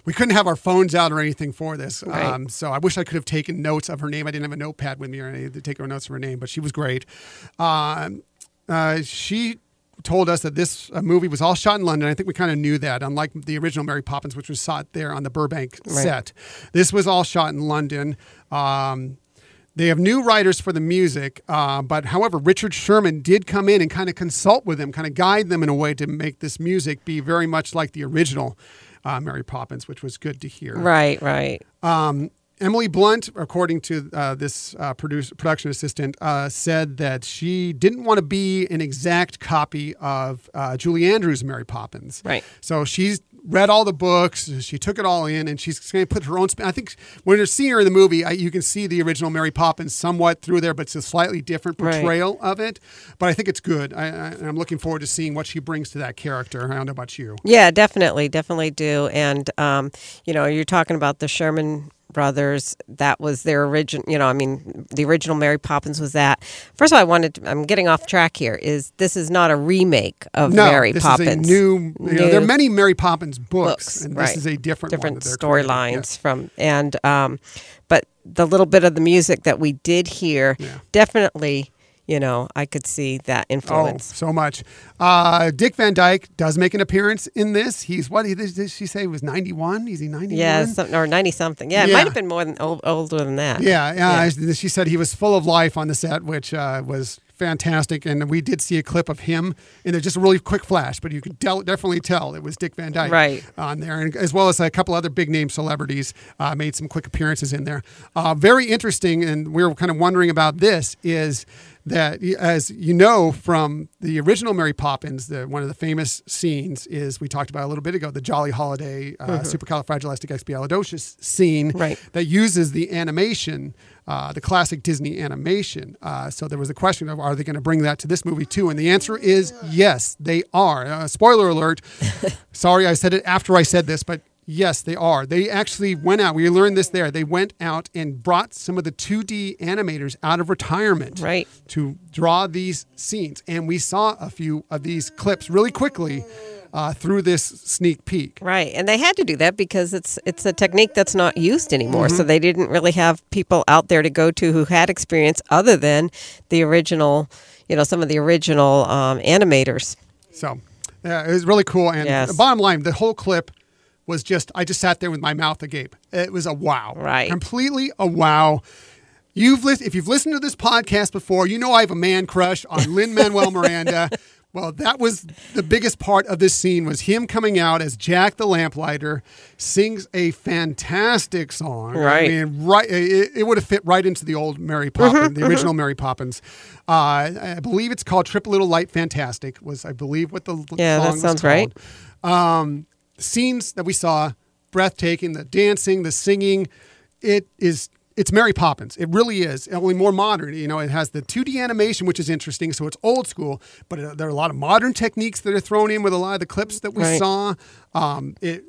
we couldn't have our phones out or anything for this, right. um, so I wish I could have taken notes of her name. I didn't have a notepad with me or anything to take her notes of her name, but she was great. Um, uh, she told us that this uh, movie was all shot in London. I think we kind of knew that, unlike the original Mary Poppins, which was shot there on the Burbank right. set. This was all shot in London. Um, they have new writers for the music, uh, but however, Richard Sherman did come in and kind of consult with them, kind of guide them in a way to make this music be very much like the original uh, Mary Poppins, which was good to hear. Right, right. Um, Emily Blunt, according to uh, this uh, produce, production assistant, uh, said that she didn't want to be an exact copy of uh, Julie Andrews' Mary Poppins. Right. So she's read all the books. She took it all in, and she's going to put her own spin. I think when you're seeing her in the movie, I, you can see the original Mary Poppins somewhat through there, but it's a slightly different portrayal right. of it. But I think it's good. I, am looking forward to seeing what she brings to that character. I don't know about you. Yeah, definitely, definitely do. And um, you know, you're talking about the Sherman brothers that was their original you know i mean the original mary poppins was that first of all i wanted to, i'm getting off track here is this is not a remake of no, mary this poppins is a new, new you know, there are many mary poppins books, books and right. this is a different different storylines yes. from and um but the little bit of the music that we did hear yeah. definitely you know, I could see that influence. Oh, so much. Uh, Dick Van Dyke does make an appearance in this. He's what did she say? He was ninety one? Is he ninety? Yeah, or ninety something. Yeah, it might have been more than old, older than that. Yeah, yeah, yeah. She said he was full of life on the set, which uh, was fantastic. And we did see a clip of him in a, just a really quick flash, but you could del- definitely tell it was Dick Van Dyke right. on there, and as well as a couple other big name celebrities uh, made some quick appearances in there. Uh, very interesting, and we were kind of wondering about this is that, as you know from the original Mary Poppins, the, one of the famous scenes is we talked about a little bit ago the Jolly Holiday uh, mm-hmm. supercalifragilisticexpialidocious scene right. that uses the animation, uh, the classic Disney animation. Uh, so there was a question of are they going to bring that to this movie too? And the answer is yes, they are. Uh, spoiler alert. Sorry, I said it after I said this, but Yes, they are. They actually went out. We learned this there. They went out and brought some of the 2D animators out of retirement right. to draw these scenes. And we saw a few of these clips really quickly uh, through this sneak peek. Right, and they had to do that because it's it's a technique that's not used anymore. Mm-hmm. So they didn't really have people out there to go to who had experience other than the original, you know, some of the original um, animators. So. Yeah, it was really cool. And yes. bottom line, the whole clip was just I just sat there with my mouth agape. It was a wow, right? Completely a wow. You've li- if you've listened to this podcast before, you know I have a man crush on Lin Manuel Miranda. Well, that was the biggest part of this scene was him coming out as Jack the Lamplighter, sings a fantastic song. Right, I mean, right. It, it would have fit right into the old Mary Poppins, mm-hmm, the original mm-hmm. Mary Poppins. Uh, I believe it's called "Trip Little Light Fantastic." Was I believe what the yeah that sounds right. Um, scenes that we saw, breathtaking, the dancing, the singing. It is it's Mary Poppins. It really is. Only more modern. You know, it has the 2D animation, which is interesting. So it's old school, but it, there are a lot of modern techniques that are thrown in with a lot of the clips that we right. saw. Um, it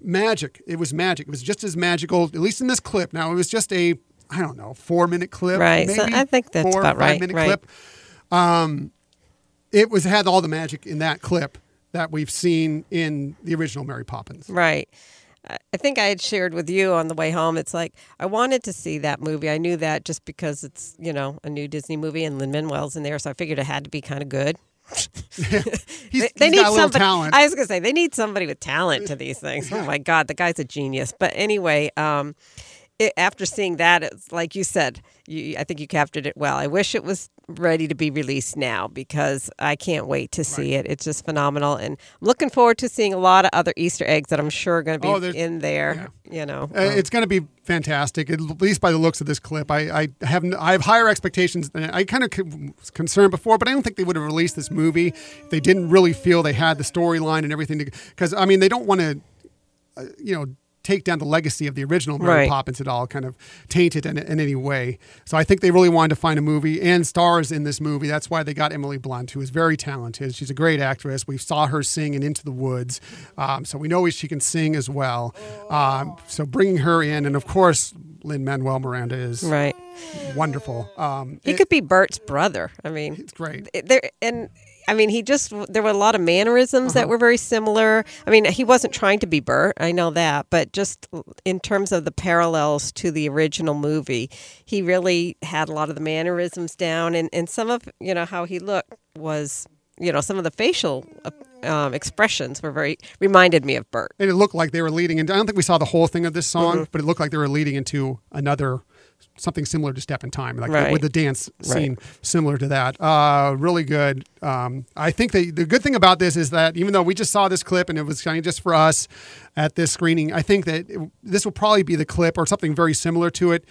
magic. It was magic. It was just as magical, at least in this clip. Now it was just a I don't know four minute clip. Right. so I think that's four, about five right. Minute right. clip. Um, it was had all the magic in that clip that we've seen in the original Mary Poppins. Right. I think I had shared with you on the way home. It's like I wanted to see that movie. I knew that just because it's you know a new Disney movie and Lin Manuel's in there, so I figured it had to be kind of good. he's, they, they need somebody. Talent. I was gonna say they need somebody with talent to these things. Oh my God, the guy's a genius. But anyway, um, it, after seeing that, it's like you said. You, I think you captured it well. I wish it was ready to be released now because I can't wait to see right. it. It's just phenomenal, and I'm looking forward to seeing a lot of other Easter eggs that I'm sure are going to be oh, in there. Yeah. You know, uh, it's going to be fantastic, at least by the looks of this clip. I, I have I have higher expectations. Than, I kind of was concerned before, but I don't think they would have released this movie if they didn't really feel they had the storyline and everything. Because I mean, they don't want to, uh, you know take down the legacy of the original Mary right. Poppins at all, kind of taint it in, in, any way. So I think they really wanted to find a movie and stars in this movie. That's why they got Emily Blunt, who is very talented. She's a great actress. We saw her sing in Into the Woods, um, so we know she can sing as well. Um, so bringing her in, and of course Lin Manuel Miranda is right wonderful. Um, he it, could be Bert's brother. I mean, it's great. There and I mean, he just there were a lot of mannerisms uh-huh. that were very similar. I mean, he wasn't trying to be Bert, I know that, but just in terms of the parallels to the original movie, he really had a lot of the mannerisms down, and and some of you know how he looked was you know some of the facial uh, um, expressions were very reminded me of Bert. And it looked like they were leading into. I don't think we saw the whole thing of this song, mm-hmm. but it looked like they were leading into another something similar to Step in Time, like right. with the dance scene right. similar to that. Uh, really good. Um, I think the the good thing about this is that even though we just saw this clip and it was kind of just for us at this screening, I think that it, this will probably be the clip or something very similar to it.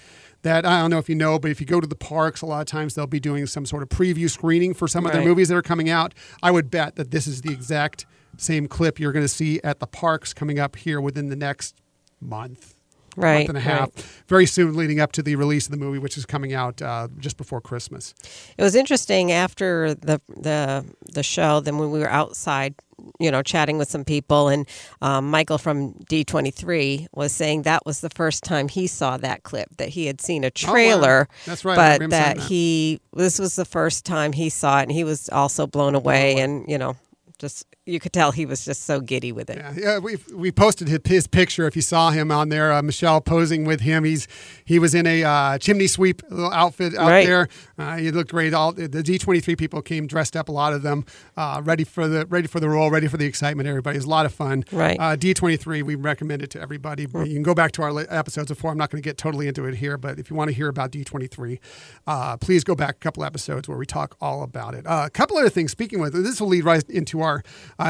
That I don't know if you know, but if you go to the parks, a lot of times they'll be doing some sort of preview screening for some right. of their movies that are coming out. I would bet that this is the exact same clip you're going to see at the parks coming up here within the next month right, month and a half, right. very soon leading up to the release of the movie, which is coming out uh, just before Christmas. It was interesting after the the the show. Then when we were outside, you know, chatting with some people, and um, Michael from D23 was saying that was the first time he saw that clip. That he had seen a trailer. Oh, wow. That's right. But that, that he this was the first time he saw it, and he was also blown away. And you know, just you could tell he was just so giddy with it. Yeah, yeah we we posted his, his, picture if you saw him on there. Uh, Michelle posing with him. He's he was in a uh, chimney sweep outfit out right. there. Uh, he looked great. All the D twenty three people came dressed up. A lot of them uh, ready for the ready for the role, ready for the excitement. Everybody, it was a lot of fun. Right. Uh, D twenty three. We recommend it to everybody. Mm. You can go back to our episodes before. I'm not going to get totally into it here, but if you want to hear about D twenty three, uh, please go back a couple episodes where we talk all about it. a couple other things. Speaking with this will lead right into our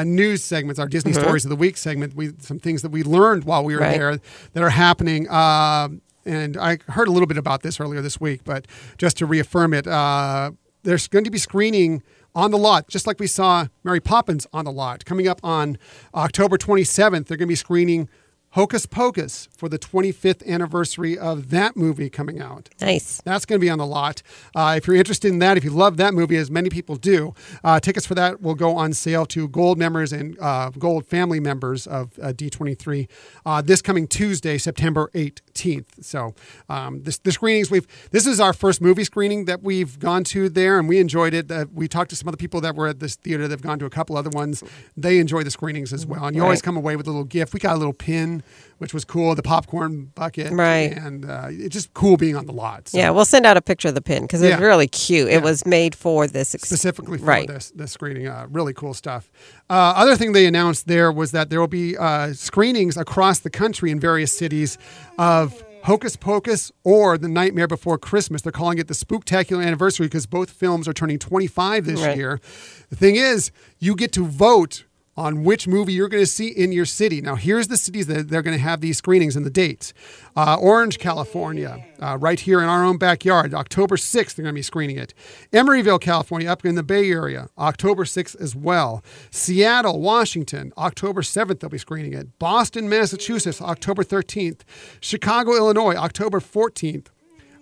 news segments, our Disney mm-hmm. Stories of the Week segment, we some things that we learned while we were right. there that are happening. Uh, and I heard a little bit about this earlier this week, but just to reaffirm it, uh, there's going to be screening on the lot, just like we saw Mary Poppins on the lot. Coming up on October 27th, they're going to be screening Hocus Pocus for the 25th anniversary of that movie coming out. Nice. That's going to be on the lot. Uh, if you're interested in that, if you love that movie, as many people do, uh, tickets for that will go on sale to Gold members and uh, Gold family members of uh, D23 uh, this coming Tuesday, September 18th. So um, this, the screenings we've this is our first movie screening that we've gone to there, and we enjoyed it. Uh, we talked to some other people that were at this theater that've gone to a couple other ones. They enjoy the screenings as well, and you right. always come away with a little gift. We got a little pin which was cool. The popcorn bucket, right? And uh, it's just cool being on the lot. So. Yeah, we'll send out a picture of the pin because it's yeah. really cute. Yeah. It was made for this ex- specifically for right. this this screening. Uh, really cool stuff. Uh, other thing they announced there was that there will be uh, screenings across the country in various cities of. Hocus Pocus or The Nightmare Before Christmas. They're calling it the Spooktacular Anniversary because both films are turning 25 this right. year. The thing is, you get to vote on which movie you're going to see in your city. Now, here's the cities that they're going to have these screenings and the dates. Uh, Orange, California, uh, right here in our own backyard, October 6th, they're going to be screening it. Emeryville, California, up in the Bay Area, October 6th as well. Seattle, Washington, October 7th, they'll be screening it. Boston, Massachusetts, October 13th. Chicago, Illinois, October 14th.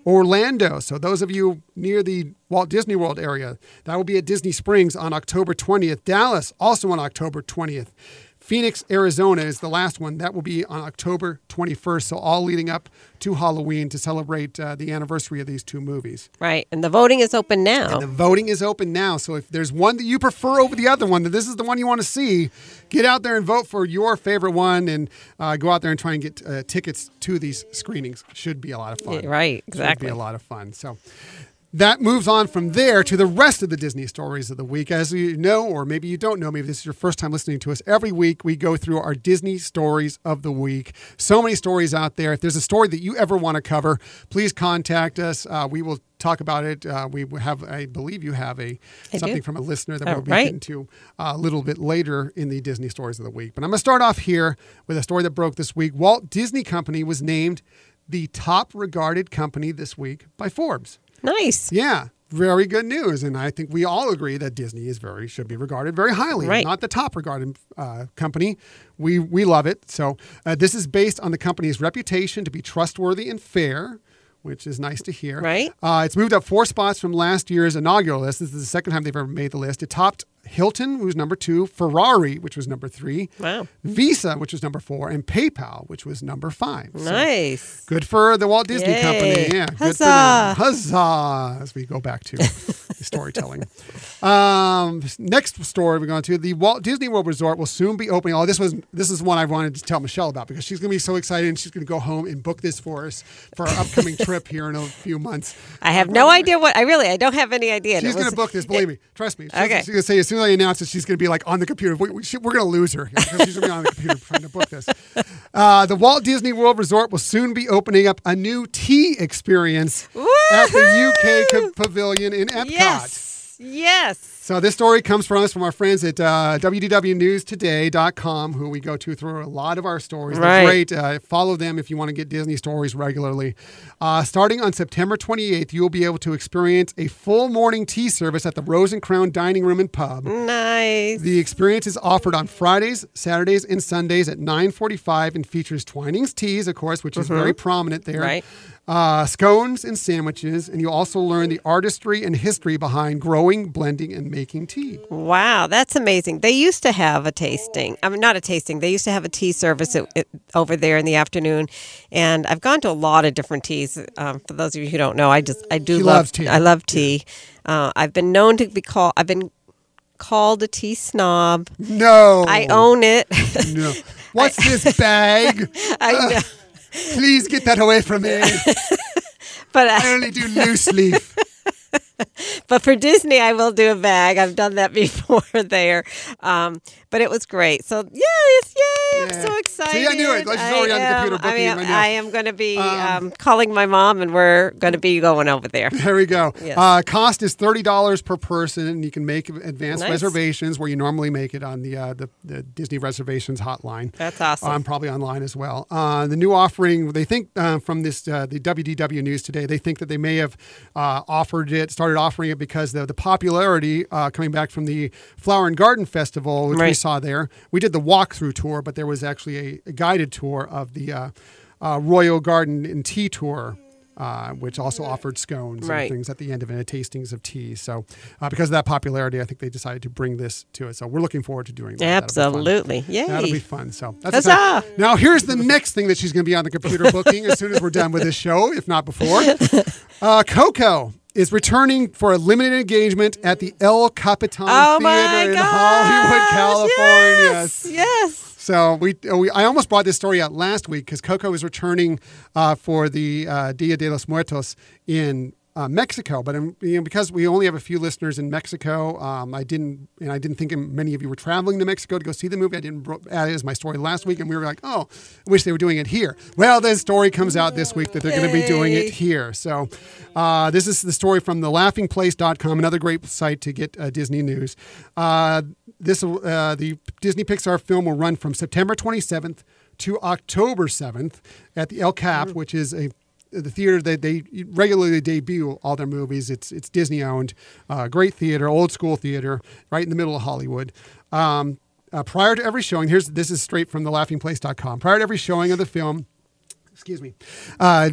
Orlando. So, those of you near the Walt Disney World area, that will be at Disney Springs on October 20th. Dallas, also on October 20th. Phoenix, Arizona is the last one. That will be on October 21st. So, all leading up to Halloween to celebrate uh, the anniversary of these two movies. Right. And the voting is open now. And the voting is open now. So, if there's one that you prefer over the other one, that this is the one you want to see, get out there and vote for your favorite one and uh, go out there and try and get uh, tickets to these screenings. Should be a lot of fun. Right. Exactly. Should be a lot of fun. So, that moves on from there to the rest of the Disney stories of the week. As you know, or maybe you don't know, maybe this is your first time listening to us, every week we go through our Disney stories of the week. So many stories out there. If there's a story that you ever want to cover, please contact us. Uh, we will talk about it. Uh, we have, I believe, you have a I something do. from a listener that Oh, we'll be right. getting to uh, a little bit later in the Disney stories of the week. But I'm going to start off here with a story that broke this week. Walt Disney Company was named the top regarded company this week by Forbes. Nice. Yeah, very good news, and I think we all agree that Disney is very should be regarded very highly. Right. Not the top regarded uh, company. We we love it. So uh, this is based on the company's reputation to be trustworthy and fair. Which is nice to hear. Right. Uh, it's moved up four spots from last year's inaugural list. This is the second time they've ever made the list. It topped Hilton, who was number two, Ferrari, which was number three, Wow. Visa, which was number four, and PayPal, which was number five. So Nice. Good for the Walt Disney Yay. Company. Yeah. Good for Huzzah. Huzzah. As we go back to storytelling. Um, next story we're going to the Walt Disney World Resort will soon be opening. Oh, this was this is one I wanted to tell Michelle about because she's going to be so excited and she's going to go home and book this for us for our upcoming trip here in a few months. I have no idea what I really I don't have any idea. She's going to book this. Believe me. Trust me. She's, Okay. she's going to say as soon as I announce it, she's going to be like on the computer. We, we're going to lose her because she's going to be on the computer trying to book this. Uh, the Walt Disney World Resort will soon be opening up a new tea experience at the UK Pavilion in Epcot. Yes. Yes. So this story comes from us from our friends at uh, wdwnewstoday.com, who we go to through a lot of our stories. They're Right. great. Uh, follow them if you want to get Disney stories regularly. Uh, starting on September 28th, you will be able to experience a full morning tea service at the Rose and Crown Dining Room and Pub. Nice. The experience is offered on Fridays, Saturdays, and Sundays at 9:45 and features Twinings teas, of course, which is very prominent there. Right. Uh, scones and sandwiches, and you'll also learn the artistry and history behind growing, blending, and making tea. Wow, that's amazing. They used to have a tasting. I mean, not a tasting. They used to have a tea service at, at- over there in the afternoon, and I've gone to a lot of different teas. Um, for those of you who don't know, I just I do She love tea. I love tea. Uh, I've been known to be called. I've been called a tea snob. No, I own it. No. What's this bag? I know, Please get that away from me. but I I, only do loose leaf. but for Disney, I will do a bag. I've done that before there, um, but it was great. So yes, yay! I'm Yeah. so See, excited. I knew it. Like, she's already on the am. computer I booking am, right now. I am going to be Um, um, calling my mom, and we're going to be going over there. There we go. Yes. Uh, cost is thirty dollars per person, and you can make advanced Nice. reservations where you normally make it on the uh, the, the Disney reservations hotline. That's awesome. Um, probably online as well. Uh, the new offering, they think uh, from this uh, the WDW news today, they think that they may have uh, offered it, started offering it because the the popularity uh, coming back from the Flower and Garden Festival, which we Right. Saw there. We did the walkthrough tour, but there was actually a, a guided tour of the uh, uh, Royal Garden and Tea Tour. Uh, which also offered scones Right. and things at the end of it, tastings of tea. So, uh, because of that popularity, I think they decided to bring this to it. So, we're looking forward to doing that. That'll be fun. Absolutely, Yeah. That'll be fun. So that's Huzzah! now. Here's the next thing that she's going to be on the computer booking as soon as we're done with this show, if not before. Uh, Coco is returning for a limited engagement at the El Capitan oh Theater in! Hollywood, California. Yes, yes. So we, uh, we I almost brought this story out last week because Coco is returning uh, for the uh, Dia de los Muertos in uh, Mexico, but um, you know, because we only have a few listeners in Mexico, um, I didn't and I didn't think many of you were traveling to Mexico to go see the movie. I didn't add it as my story last week, and we were like, oh, I wish they were doing it here. Well, the story comes out this week that they're going to be doing it here. So uh, this is the story from thelaughingplace.com, another great site to get uh, Disney news. Uh, this uh, the Disney Pixar film will run from September 27th to October 7th at the El Cap, which is a the theater that they regularly debut all their movies. It's it's Disney owned, uh, great theater, old school theater, right in the middle of Hollywood. Um, uh, prior to every showing, here's this is straight from thelaughingplace.com. Prior to every showing of the film, excuse me, uh,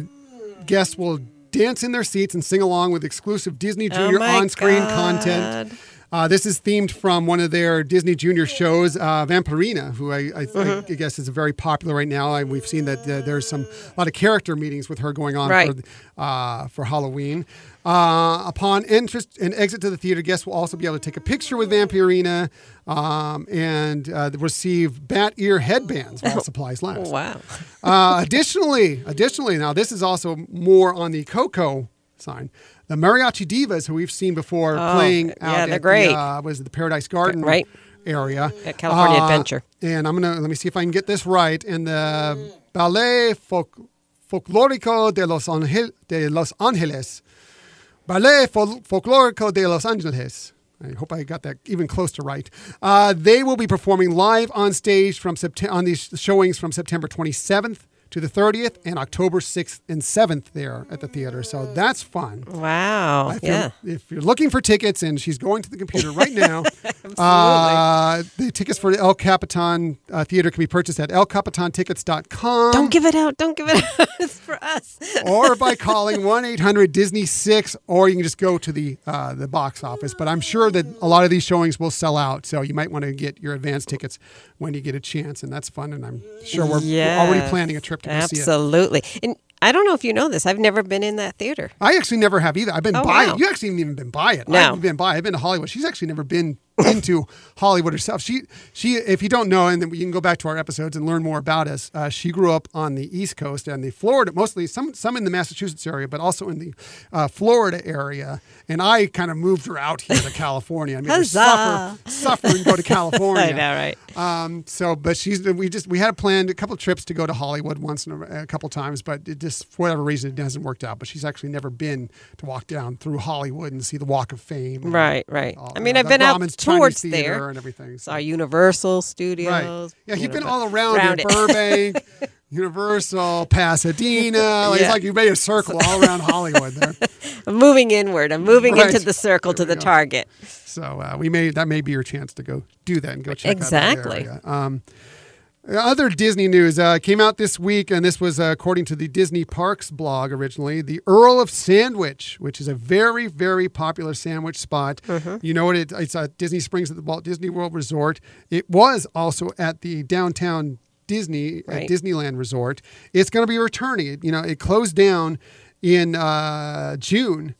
guests will dance in their seats and sing along with exclusive Disney Oh Junior my on-screen God. content. Uh, this is themed from one of their Disney Junior shows, uh, Vampirina, who I, I, mm-hmm. I, guess is very popular right now. I, we've seen that uh, there's some a lot of character meetings with her going on right. for, uh, for Halloween. Uh, upon entrance and exit to the theater, guests will also be able to take a picture with Vampirina um, and uh, receive bat ear headbands while supplies last. wow. additionally, additionally, now this is also more on the Coco sign the Mariachi Divas, who we've seen before oh, playing out yeah, they're great. The, uh, was it the Paradise Garden right. area at California uh, Adventure. And I'm gonna let me see if I can get this right. And the Ballet Folk, Folclórico de Los, Angel, de Los Angeles, Ballet Fol- Folclórico de Los Angeles. I hope I got that even close to right. Uh, they will be performing live on stage from Sept- on these showings from September 27th to the 30th and October 6th and 7th there at the theater. So that's fun. Wow. If yeah. You're, if you're looking for tickets, and she's going to the computer right now, uh, the tickets for the El Capitan uh, Theater can be purchased at elcapitantickets.com. Don't give it out. Don't give it out. it's for us. or by calling 1 800 Disney 6, or you can just go to the, uh, the box office. But I'm sure that a lot of these showings will sell out. So you might want to get your advance tickets when you get a chance. And that's fun. And I'm sure we're, yes. we're already planning a trip Absolutely. And I don't know if you know this. I've never been in that theater. I actually never have either. I've been oh, by wow. it. You actually haven't even been by it. No. I've been by. I've been to Hollywood. She's actually never been into Hollywood herself. She she if you don't know, and then you can go back to our episodes and learn more about us. Uh, she grew up on the East Coast and the Florida, mostly some some in the Massachusetts area, but also in the uh, Florida area. And I kind of moved her out here to California. I mean, suffer suffer and go to California. I know, right? Um, so, but she's we just we had planned a couple of trips to go to Hollywood once in a, a couple times, but it just for whatever reason it hasn't worked out. But she's actually never been to walk down through Hollywood and see the Walk of Fame. and Right, right. all- I mean, I've been out towards Chinese Theater there. and everything. So. Saw Universal Studios. Right. Yeah, you you've been all around, around it. Burbank, Universal, Pasadena. Like, It's like you made a circle all around Hollywood there. I'm moving inward. I'm moving Right. into the circle to the go. target. So uh, we may that may be your chance to go do that and go check Exactly. out that area. Um, other Disney news uh, came out this week, and this was uh, according to the Disney Parks blog originally. The Earl of Sandwich, which is a very, very popular sandwich spot. Mm-hmm. You know what? It, it's at Disney Springs at the Walt Disney World Resort. It was also at the downtown Disney Right. at Disneyland Resort. It's going to be returning. It, you know, it closed down in uh, June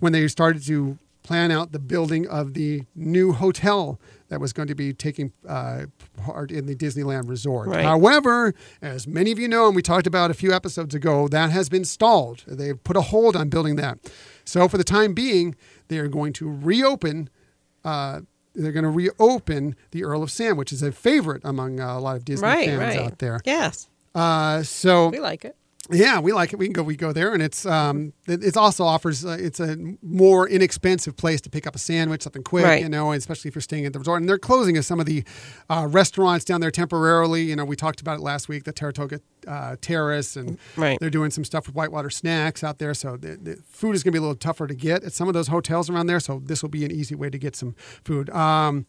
when they started to plan out the building of the new hotel that was going to be taking uh, part in the Disneyland Resort. Right. However, as many of you know, and we talked about a few episodes ago, that has been stalled. They've put a hold on building that. So for the time being, they are going to reopen. Uh, they're going to reopen the Earl of Sand, which is a favorite among uh, a lot of Disney Right, fans right. out there. Yes, Uh, so we like it. Yeah, we like it. We can go. We go there, and it's um, it, also offers. Uh, it's a more inexpensive place to pick up a sandwich, something quick, Right. you know, especially if you're staying at the resort. And they're closing some of the uh, restaurants down there temporarily. You know, we talked about it last week, the Saratoga uh, Terrace, and Right. they're doing some stuff with Whitewater Snacks out there. So the, the food is going to be a little tougher to get at some of those hotels around there. So this will be an easy way to get some food. Um,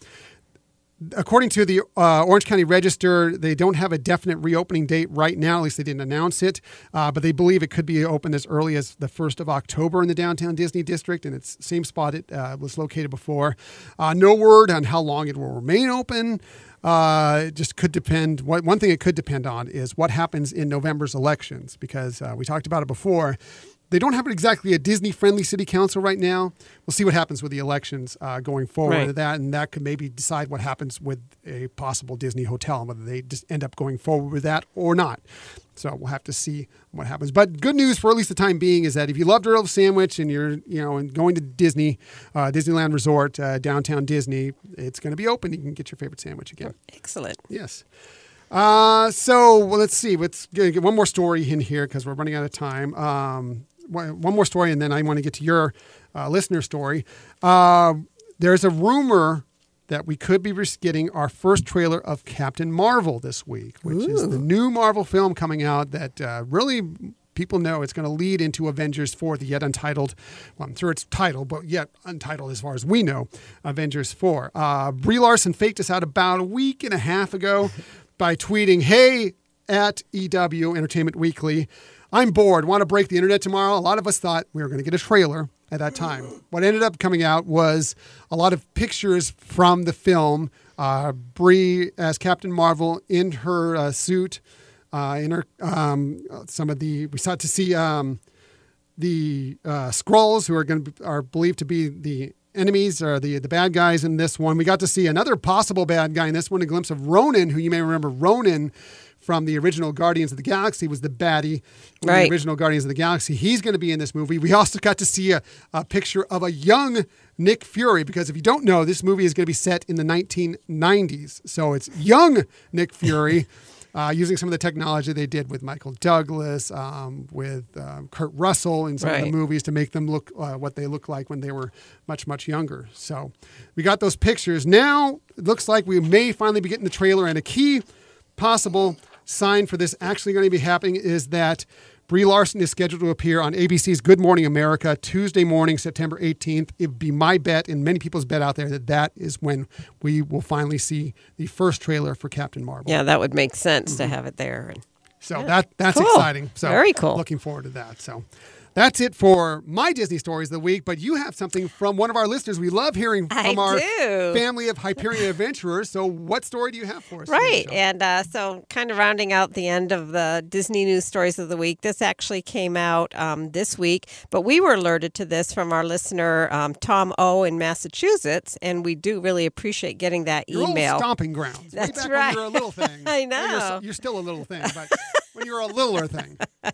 according to the uh, Orange County Register, they don't have a definite reopening date right now. At least they didn't announce it, uh, but they believe it could be open as early as the first of October in the downtown Disney district, and it's same spot it uh, was located before. Uh, no word on how long it will remain open. Uh, it just could depend. One thing it could depend on is what happens in November's elections, because uh, we talked about it before. They don't have exactly a Disney friendly city council right now. We'll see what happens with the elections uh, going forward Right. with that, and that could maybe decide what happens with a possible Disney hotel and whether they just end up going forward with that or not. So we'll have to see what happens. But good news for at least the time being is that if you loved Earl of Sandwich and you're you know and going to Disney, uh, Disneyland Resort, uh, downtown Disney, it's going to be open. You can get your favorite sandwich again. Excellent. Yes. Uh, so well, let's see. Let's get, get one more story in here because we're running out of time. Um, one more story, and then I want to get to your uh, listener story. Uh, there's a rumor that we could be getting our first trailer of Captain Marvel this week, which is the new Marvel film coming out that uh, really people know it's going to lead into Avengers 4, the yet untitled, well, I'm sure it's titled, but yet untitled as far as we know, Avengers 4. Uh, Brie Larson faked us out about a week and a half ago by tweeting, hey, at EW Entertainment Weekly, I'm bored, want to break the internet tomorrow. A lot of us thought we were going to get a trailer at that time. What ended up coming out was a lot of pictures from the film. Uh, Brie as Captain Marvel in her uh, suit, uh, in her um, some of the we sought to see um, the uh, Skrulls who are going to are believed to be the enemies or the the bad guys in this one. We got to see another possible bad guy in this one, a glimpse of Ronan, who you may remember Ronan from the original Guardians of the Galaxy was the baddie in Right. the original Guardians of the Galaxy. He's going to be in this movie. We also got to see a, a picture of a young Nick Fury because if you don't know, this movie is going to be set in the 1990s. So it's young Nick Fury. Uh, using some of the technology they did with Michael Douglas, um, with um, Kurt Russell in some of the movies to make them look uh, what they look like when they were much, much younger. So we got those pictures. Now it looks like we may finally be getting the trailer. And a key possible sign for this actually going to be happening is that Brie Larson is scheduled to appear on ABC's Good Morning America Tuesday morning, September 18th. It would be my bet and many people's bet out there that that is when we will finally see the first trailer for Captain Marvel. Yeah, that would make sense to mm-hmm. have it there. So that that's Cool. exciting. So Very cool. Looking forward to that. So that's it for my Disney stories of the week. But you have something from one of our listeners. We love hearing I from our do. family of Hyperion adventurers. So what story do you have for us? Right. And uh, so, kind of rounding out the end of the Disney news stories of the week, this actually came out um, this week, but we were alerted to this from our listener, um, Tom O. in Massachusetts, and we do really appreciate getting that Your email. stomping grounds. That's back right. when you were a little thing. I Well, you're, know. you're still a little thing, but when you were a littler thing.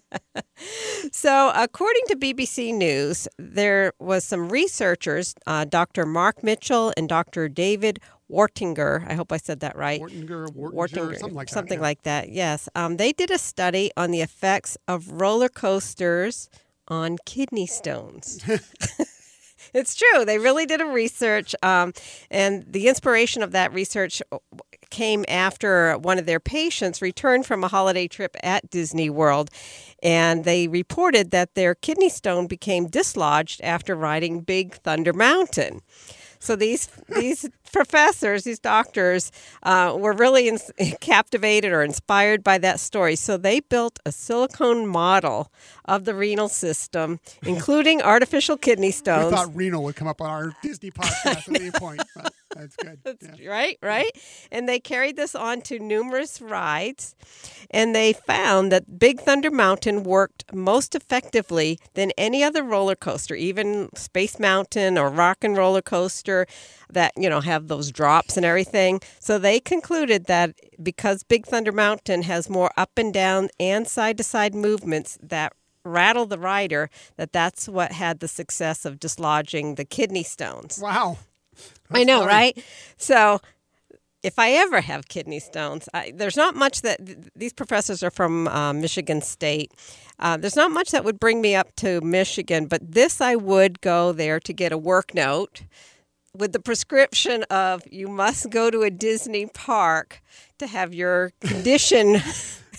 So, according to BBC News, there was some researchers, uh, Dr. Mark Mitchell and Dr. David Wartinger. I hope I said that right. Wartinger, Wartinger, Wartinger, something like that. something yeah. like that. Yes, um, they did a study on the effects of roller coasters on kidney stones. it's true. They really did a research, um, and the inspiration of that research came after one of their patients returned from a holiday trip at Disney World, and they reported that their kidney stone became dislodged after riding Big Thunder Mountain. So these these professors, these doctors, uh, were really ins- captivated or inspired by that story. So they built a silicone model of the renal system, including artificial kidney We stones. thought renal would come up on our Disney podcast at any point. But that's good. Yeah. Right, right. And they carried this on to numerous rides, and they found that Big Thunder Mountain worked most effectively than any other roller coaster, even Space Mountain or Rock 'n' Roller Coaster that, you know, have those drops and everything. So they concluded that because Big Thunder Mountain has more up and down and side to side movements that rattle the rider, that that's what had the success of dislodging the kidney stones. Wow. I know, funny. right? So, if I ever have kidney stones, I, there's not much that th- these professors are from uh, Michigan State. Uh, there's not much that would bring me up to Michigan, but this I would go there to get a work note with the prescription of you must go to a Disney park to have your condition.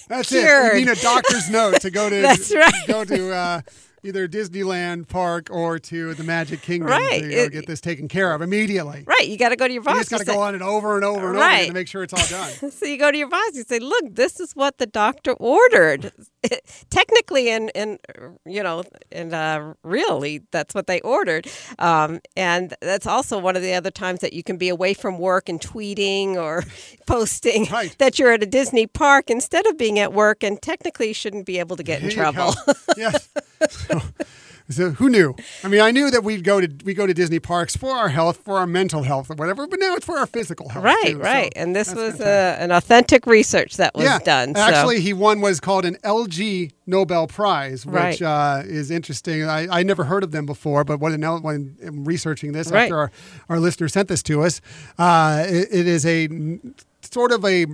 That's cured. it. You need a doctor's note to go to That's right. go to uh, either Disneyland Park or to the Magic Kingdom Right. to It- get this taken care of immediately. right, you got to go to your boss. You just got to go on it over and over and over Right. again to make sure it's all done. So you go to your boss, you say, "Look, this is what the doctor ordered." Technically, and and you know, and uh, really, that's what they ordered. Um, and that's also one of the other times that you can be away from work and tweeting or posting Right. that you're at a Disney park instead of being at work, and technically you shouldn't be able to get in trouble. yes. So, so who knew? I mean, I knew that we'd go to we go to Disney parks for our health, for our mental health, or whatever. But now it's for our physical health. right, too, so right. and this was fantastic. uh, an authentic research that was yeah, done. so- Actually, he won what is called an Ig Nobel Prize, which Right. uh, is interesting. I, I never heard of them before, but when, when I'm researching this Right. after our, our listener sent this to us, uh, it, it is a sort of a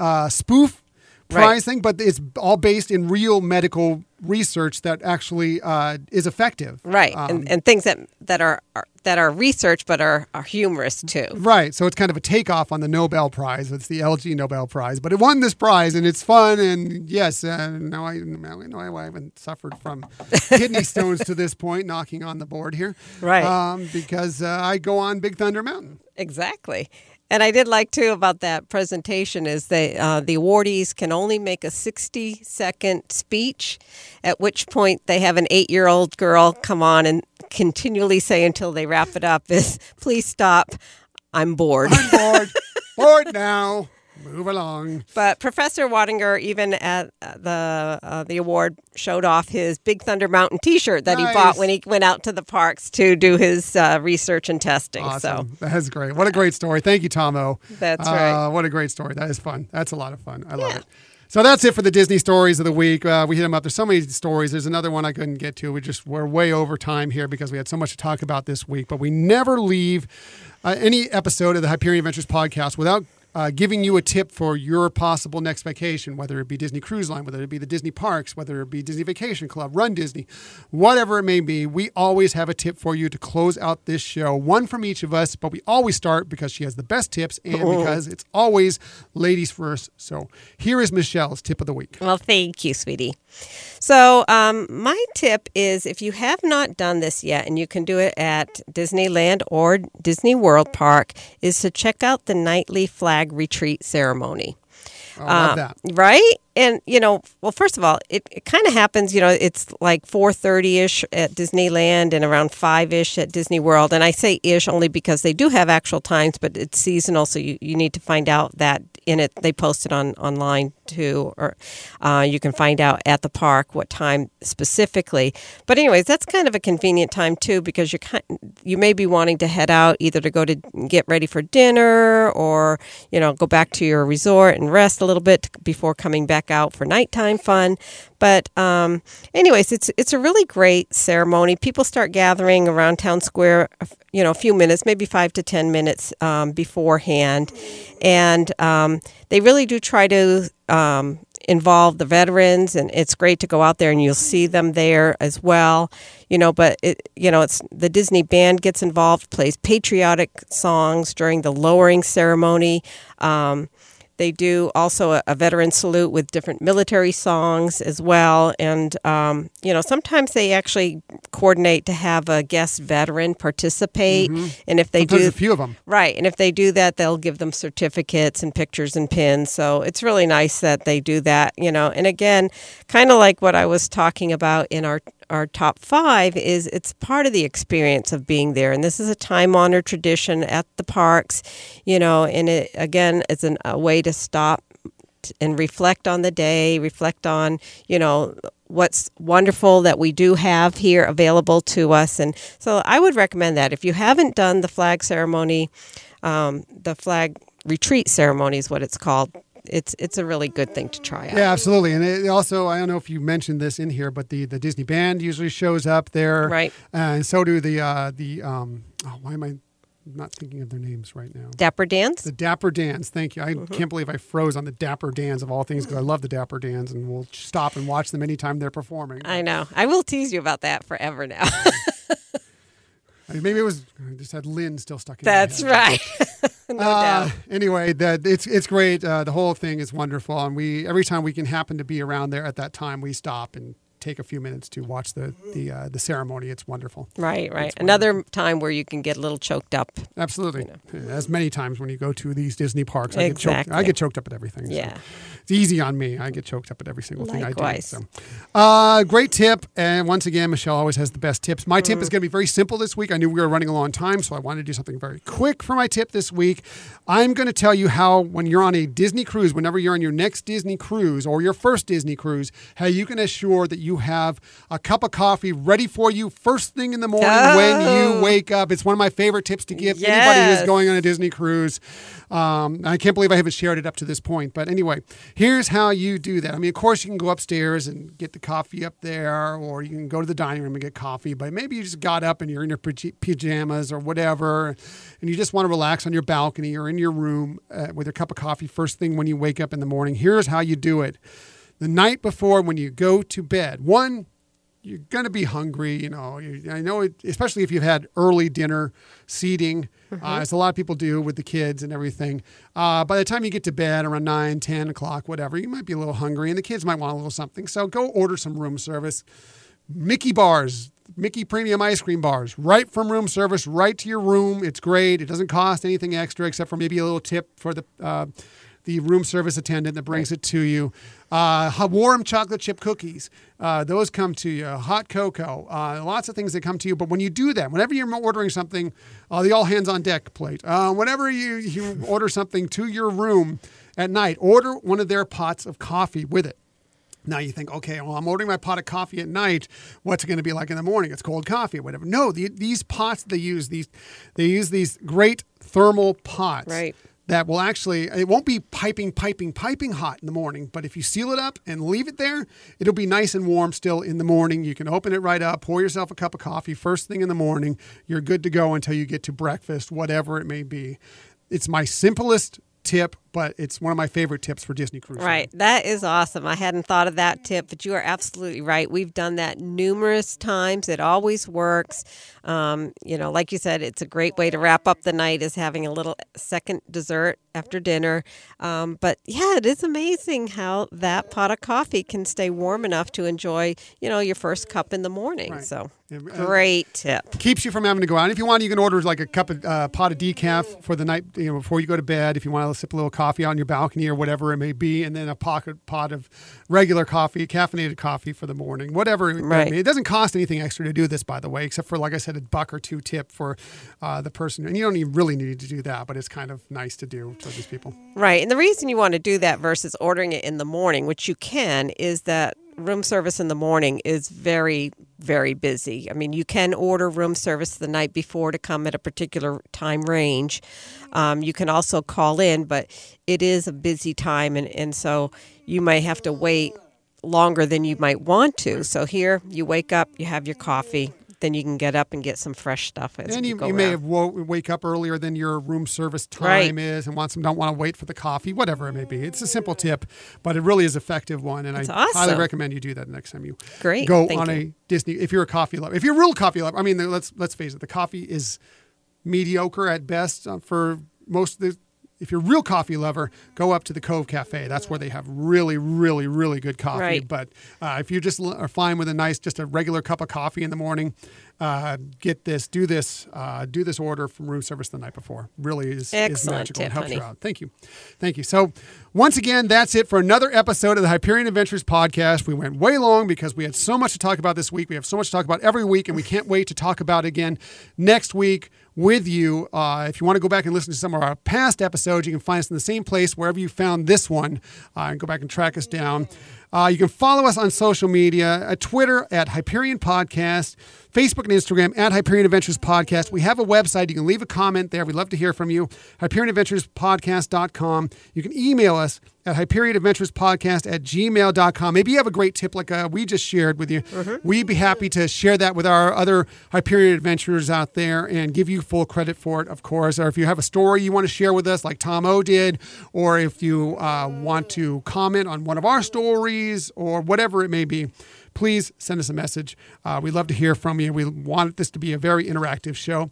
uh, spoof Right. prize thing, but it's all based in real medical research that actually uh, is effective. right, Um, and, and things that that are, are that are research but are, are humorous too. Right, so it's kind of a takeoff on the Nobel Prize. It's the Ig Nobel Prize, but it won this prize, and it's fun. And yes, uh, now I now I haven't suffered from kidney stones to this point, knocking on the board here, Right. Um, because uh, I go on Big Thunder Mountain. Exactly. And I did like too about that presentation is that uh, the awardees can only make a 60 second speech, at which point they have an eight year old girl come on and continually say until they wrap it up is, please stop. I'm bored. I'm bored. bored now. Move along. But Professor Wattinger, even at the uh, the award, showed off his Big Thunder Mountain T-shirt that nice. he bought when he went out to the parks to do his uh, research and testing. Awesome. So that's great. What a great story. Thank you, Tomo. That's uh, right. What a great story. That is fun. That's a lot of fun. I love it. So that's it for the Disney stories of the week. Uh, we hit them up. There's so many stories. There's another one I couldn't get to. We just we're way over time here because we had so much to talk about this week. But we never leave uh, any episode of the Hyperion Adventures podcast without uh, giving you a tip for your possible next vacation, whether it be Disney Cruise Line, whether it be the Disney Parks, whether it be Disney Vacation Club, Run Disney, whatever it may be. We always have a tip for you to close out this show. One from each of us, but we always start because she has the best tips and oh. because it's always ladies first. So here is Michelle's tip of the week. Well, thank you, sweetie. So, um, my tip is if you have not done this yet, and you can do it at Disneyland or Disney World Park, is to check out the nightly flag retreat ceremony. Oh, I love um, that. Right? And, you know, well, first of all, it, it kind of happens, you know, it's like 4.30ish at Disneyland and around 5ish at Disney World. And I say ish only because they do have actual times, but it's seasonal, so you, you need to find out that in it. They post it on online too, or uh, you can find out at the park what time specifically. But anyways, that's kind of a convenient time too because you kind you may be wanting to head out either to go to get ready for dinner or you know go back to your resort and rest a little bit before coming back out for nighttime fun. But um, anyways, it's it's a really great ceremony. People start gathering around town square, you know, a few minutes, maybe five to ten minutes um, beforehand, and um, they really do try to um, involve the veterans, and it's great to go out there and you'll see them there as well. You know, but it, you know, it's the Disney band gets involved, plays patriotic songs during the lowering ceremony. Um, they do also a, a, veteran salute with different military songs as well. And, um, you know, sometimes they actually coordinate to have a guest veteran participate. Mm-hmm. And if they sometimes do. a few of them. Right. And if they do that, they'll give them certificates and pictures and pins. So it's really nice that they do that, you know. And again, kind of like what I was talking about in our our top five is it's part of the experience of being there. And this is a time honored tradition at the parks, you know, and it, again, it's an, a way to stop and reflect on the day, reflect on, you know, what's wonderful that we do have here available to us. And so I would recommend that. If you haven't done the flag ceremony, um, the flag retreat ceremony is what it's called it's it's a really good thing to try out. Yeah, absolutely. And it also, I don't know if you mentioned this in here, but the, the Disney band usually shows up there, right? and so do the uh, the um, oh, why am I not thinking of their names right now? Dapper Dans. The Dapper Dans. Thank you. I mm-hmm. can't believe I froze on the Dapper Dans of all things because I love the Dapper Dans, and we'll stop and watch them anytime they're performing. I know. I will tease you about that forever now. Maybe it was I just had Lynn still stuck in. That's right. no uh, doubt. Anyway, that it's it's great. Uh, the whole thing is wonderful, and we every time we can happen to be around there at that time, we stop and take a few minutes to watch the the uh, the ceremony. It's wonderful. Right, right. It's Another wonderful. time where you can get a little choked up. Absolutely. You know. As many times when you go to these Disney parks, I exactly. get choked. I get choked up at everything. Yeah. So it's easy on me. I get choked up at every single Likewise. thing I do. So, uh, great tip. And once again, Michelle always has the best tips. My mm. tip is going to be very simple this week. I knew we were running a long time, so I wanted to do something very quick for my tip this week. I'm going to tell you how, when you're on a Disney cruise, whenever you're on your next Disney cruise or your first Disney cruise, how you can assure that you have a cup of coffee ready for you first thing in the morning oh. when you oh. wake up. It's one of my favorite tips to give yes. anybody who's going on a Disney cruise. Um, I can't believe I haven't shared it up to this point. But anyway, here's how you do that. I mean, of course, you can go upstairs and get the coffee up there, or you can go to the dining room and get coffee. But maybe you just got up and you're in your pajamas or whatever, and you just want to relax on your balcony or in your room uh, with your cup of coffee first thing when you wake up in the morning. Here's how you do it the night before when you go to bed. One, you're going to be hungry. You know, I know, it, especially if you've had early dinner seating, uh, mm-hmm. uh, as a lot of people do with the kids and everything. Uh, by the time you get to bed around 9, 10 o'clock, whatever, you might be a little hungry and the kids might want a little something. So go order some room service. Mickey bars, Mickey Premium ice cream bars right from room service, right to your room. It's great. It doesn't cost anything extra except for maybe a little tip for the uh, the room service attendant that brings right. it to you. Uh, warm chocolate chip cookies, uh, those come to you. Hot cocoa, uh, lots of things that come to you. But when you do that, whenever you're ordering something, uh, the all hands on deck plate, uh, whenever you, you order something to your room at night, order one of their pots of coffee with it. Now you think, okay, well, I'm ordering my pot of coffee at night. What's it going to be like in the morning? It's cold coffee or whatever. No, the, these pots they use these they use these great thermal pots. Right that will actually it won't be piping piping piping hot in the morning but if you seal it up and leave it there it'll be nice and warm still in the morning. You can open it right up pour yourself a cup of coffee first thing in the morning. You're good to go until you get to breakfast whatever it may be. It's my simplest tip, but it's one of my favorite tips for Disney Cruise. Right. That is awesome. I hadn't thought of that tip, but you are absolutely right. We've done that numerous times. It always works. Um, you know, like you said, it's a great way to wrap up the night is having a little second dessert after dinner. Um, but yeah, it is amazing how that pot of coffee can stay warm enough to enjoy, you know, your first cup in the morning. Right. So great tip. Keeps you from having to go out. If you want, you can order like a cup of uh, pot of decaf for the night, you know, before you go to bed. If you want to sip a little coffee out on your balcony or whatever it may be, and then a pocket pot of regular coffee, caffeinated coffee for the morning, whatever. Right. It doesn't cost anything extra to do this, by the way, except for like I said, a buck or two tip for uh, the person. And you don't even really need to do that, but it's kind of nice to do for these people. Right. And the reason you want to do that versus ordering it in the morning, which you can, is that room service in the morning is very very busy. I mean, you can order room service the night before to come at a particular time range. Um, you can also call in, but it is a busy time, and, and so you might have to wait longer than you might want to. So here, you wake up, you have your coffee, then you can get up and get some fresh stuff. And you, you, you may have wo- wake up earlier than your room service time right. is, and want some don't want to wait for the coffee, whatever it may be. It's a simple tip, but it really is effective one, and That's I awesome. highly recommend you do that next time you Great. go Thank on you. a Disney. If you're a coffee lover, if you're a real coffee lover, I mean, let's let's face it, the coffee is mediocre at best uh, for most of the if you're a real coffee lover, go up to the Cove Cafe. That's where they have really, really, really good coffee. Right. But uh, if you just are fine with a nice, just a regular cup of coffee in the morning, uh, get this, do this, uh, do this order from room service the night before. Really is, is magical tip, and helps honey. you out. Thank you. Thank you. So, once again, that's it for another episode of the Hyperion Adventures podcast. We went way long because we had so much to talk about this week. We have so much to talk about every week, and we can't wait to talk about it again next week with you. Uh, if you want to go back and listen to some of our past episodes, you can find us in the same place wherever you found this one uh, and go back and track us down. Uh, you can follow us on social media at Twitter at Hyperion Podcast, Facebook and Instagram at Hyperion Adventures Podcast. We have a website. You can leave a comment there. We'd love to hear from you. HyperionAdventuresPodcast.com. You can email us at HyperionAdventuresPodcast Adventures Podcast at gmail.com. Maybe you have a great tip like uh, we just shared with you. Mm-hmm. We'd be happy to share that with our other Hyperion adventurers out there and give you full credit for it, of course. Or if you have a story you want to share with us, like Tom O did, or if you uh, want to comment on one of our stories or whatever it may be, please send us a message. Uh, we'd love to hear from you. We want this to be a very interactive show.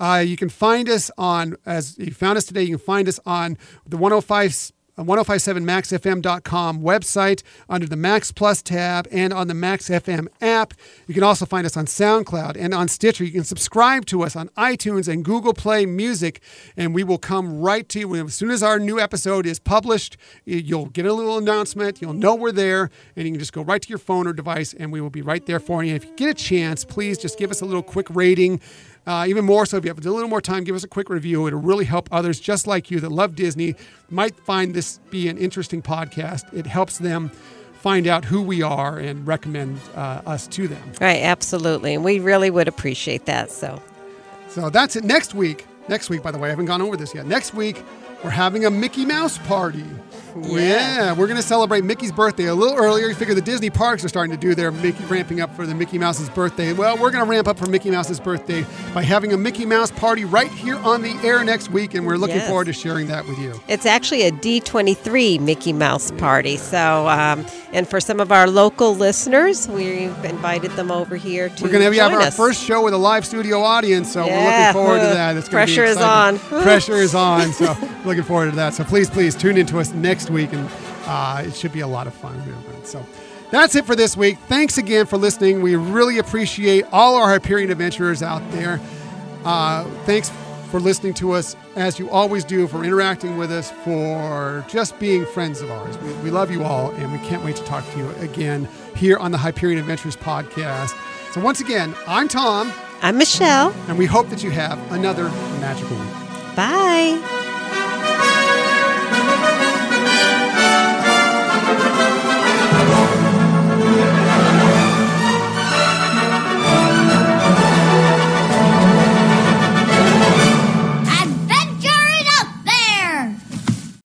Uh, you can find us on, as you found us today, you can find us on the 105 Uh, 1057maxfm.com website under the Max Plus tab and on the Max FM app. You can also find us on SoundCloud and on Stitcher. You can subscribe to us on iTunes and Google Play Music, and we will come right to you. As soon as our new episode is published, you'll get a little announcement. You'll know we're there, and you can just go right to your phone or device, and we will be right there for you. And if you get a chance, please just give us a little quick rating. Uh, even more so, if you have a little more time, give us a quick review. It'll really help others just like you that love Disney, might find this be an interesting podcast. It helps them find out who we are and recommend uh, us to them. Right, absolutely. And we really would appreciate that. So, so that's it. Next week, next week, by the way, I haven't gone over this yet. Next week, we're having a Mickey Mouse party. Yeah. yeah. we're going to celebrate Mickey's birthday a little earlier. You figure the Disney parks are starting to do their Mickey ramping up for the Mickey Mouse's birthday. Well, we're going to ramp up for Mickey Mouse's birthday by having a Mickey Mouse party right here on the air next week, and we're looking yes. forward to sharing that with you. It's actually a D23 Mickey Mouse party. So, um, and for some of our local listeners, we've invited them over here to. We're going to have our us. first show with a live studio audience, so yeah. we're looking forward to that. It's Pressure is on. Pressure is on. So, looking forward to that. So, please, please tune in to us next week and uh, it should be a lot of fun. So, That's it for this week. Thanks again for listening. We really appreciate all our Hyperion adventurers out there. Uh, thanks for listening to us as you always do, for interacting with us, for just being friends of ours. We, we love you all, and we can't wait to talk to you again here on the Hyperion Adventures podcast. So, once again, I'm Tom. I'm Michelle. And we hope that you have another magical week. Bye.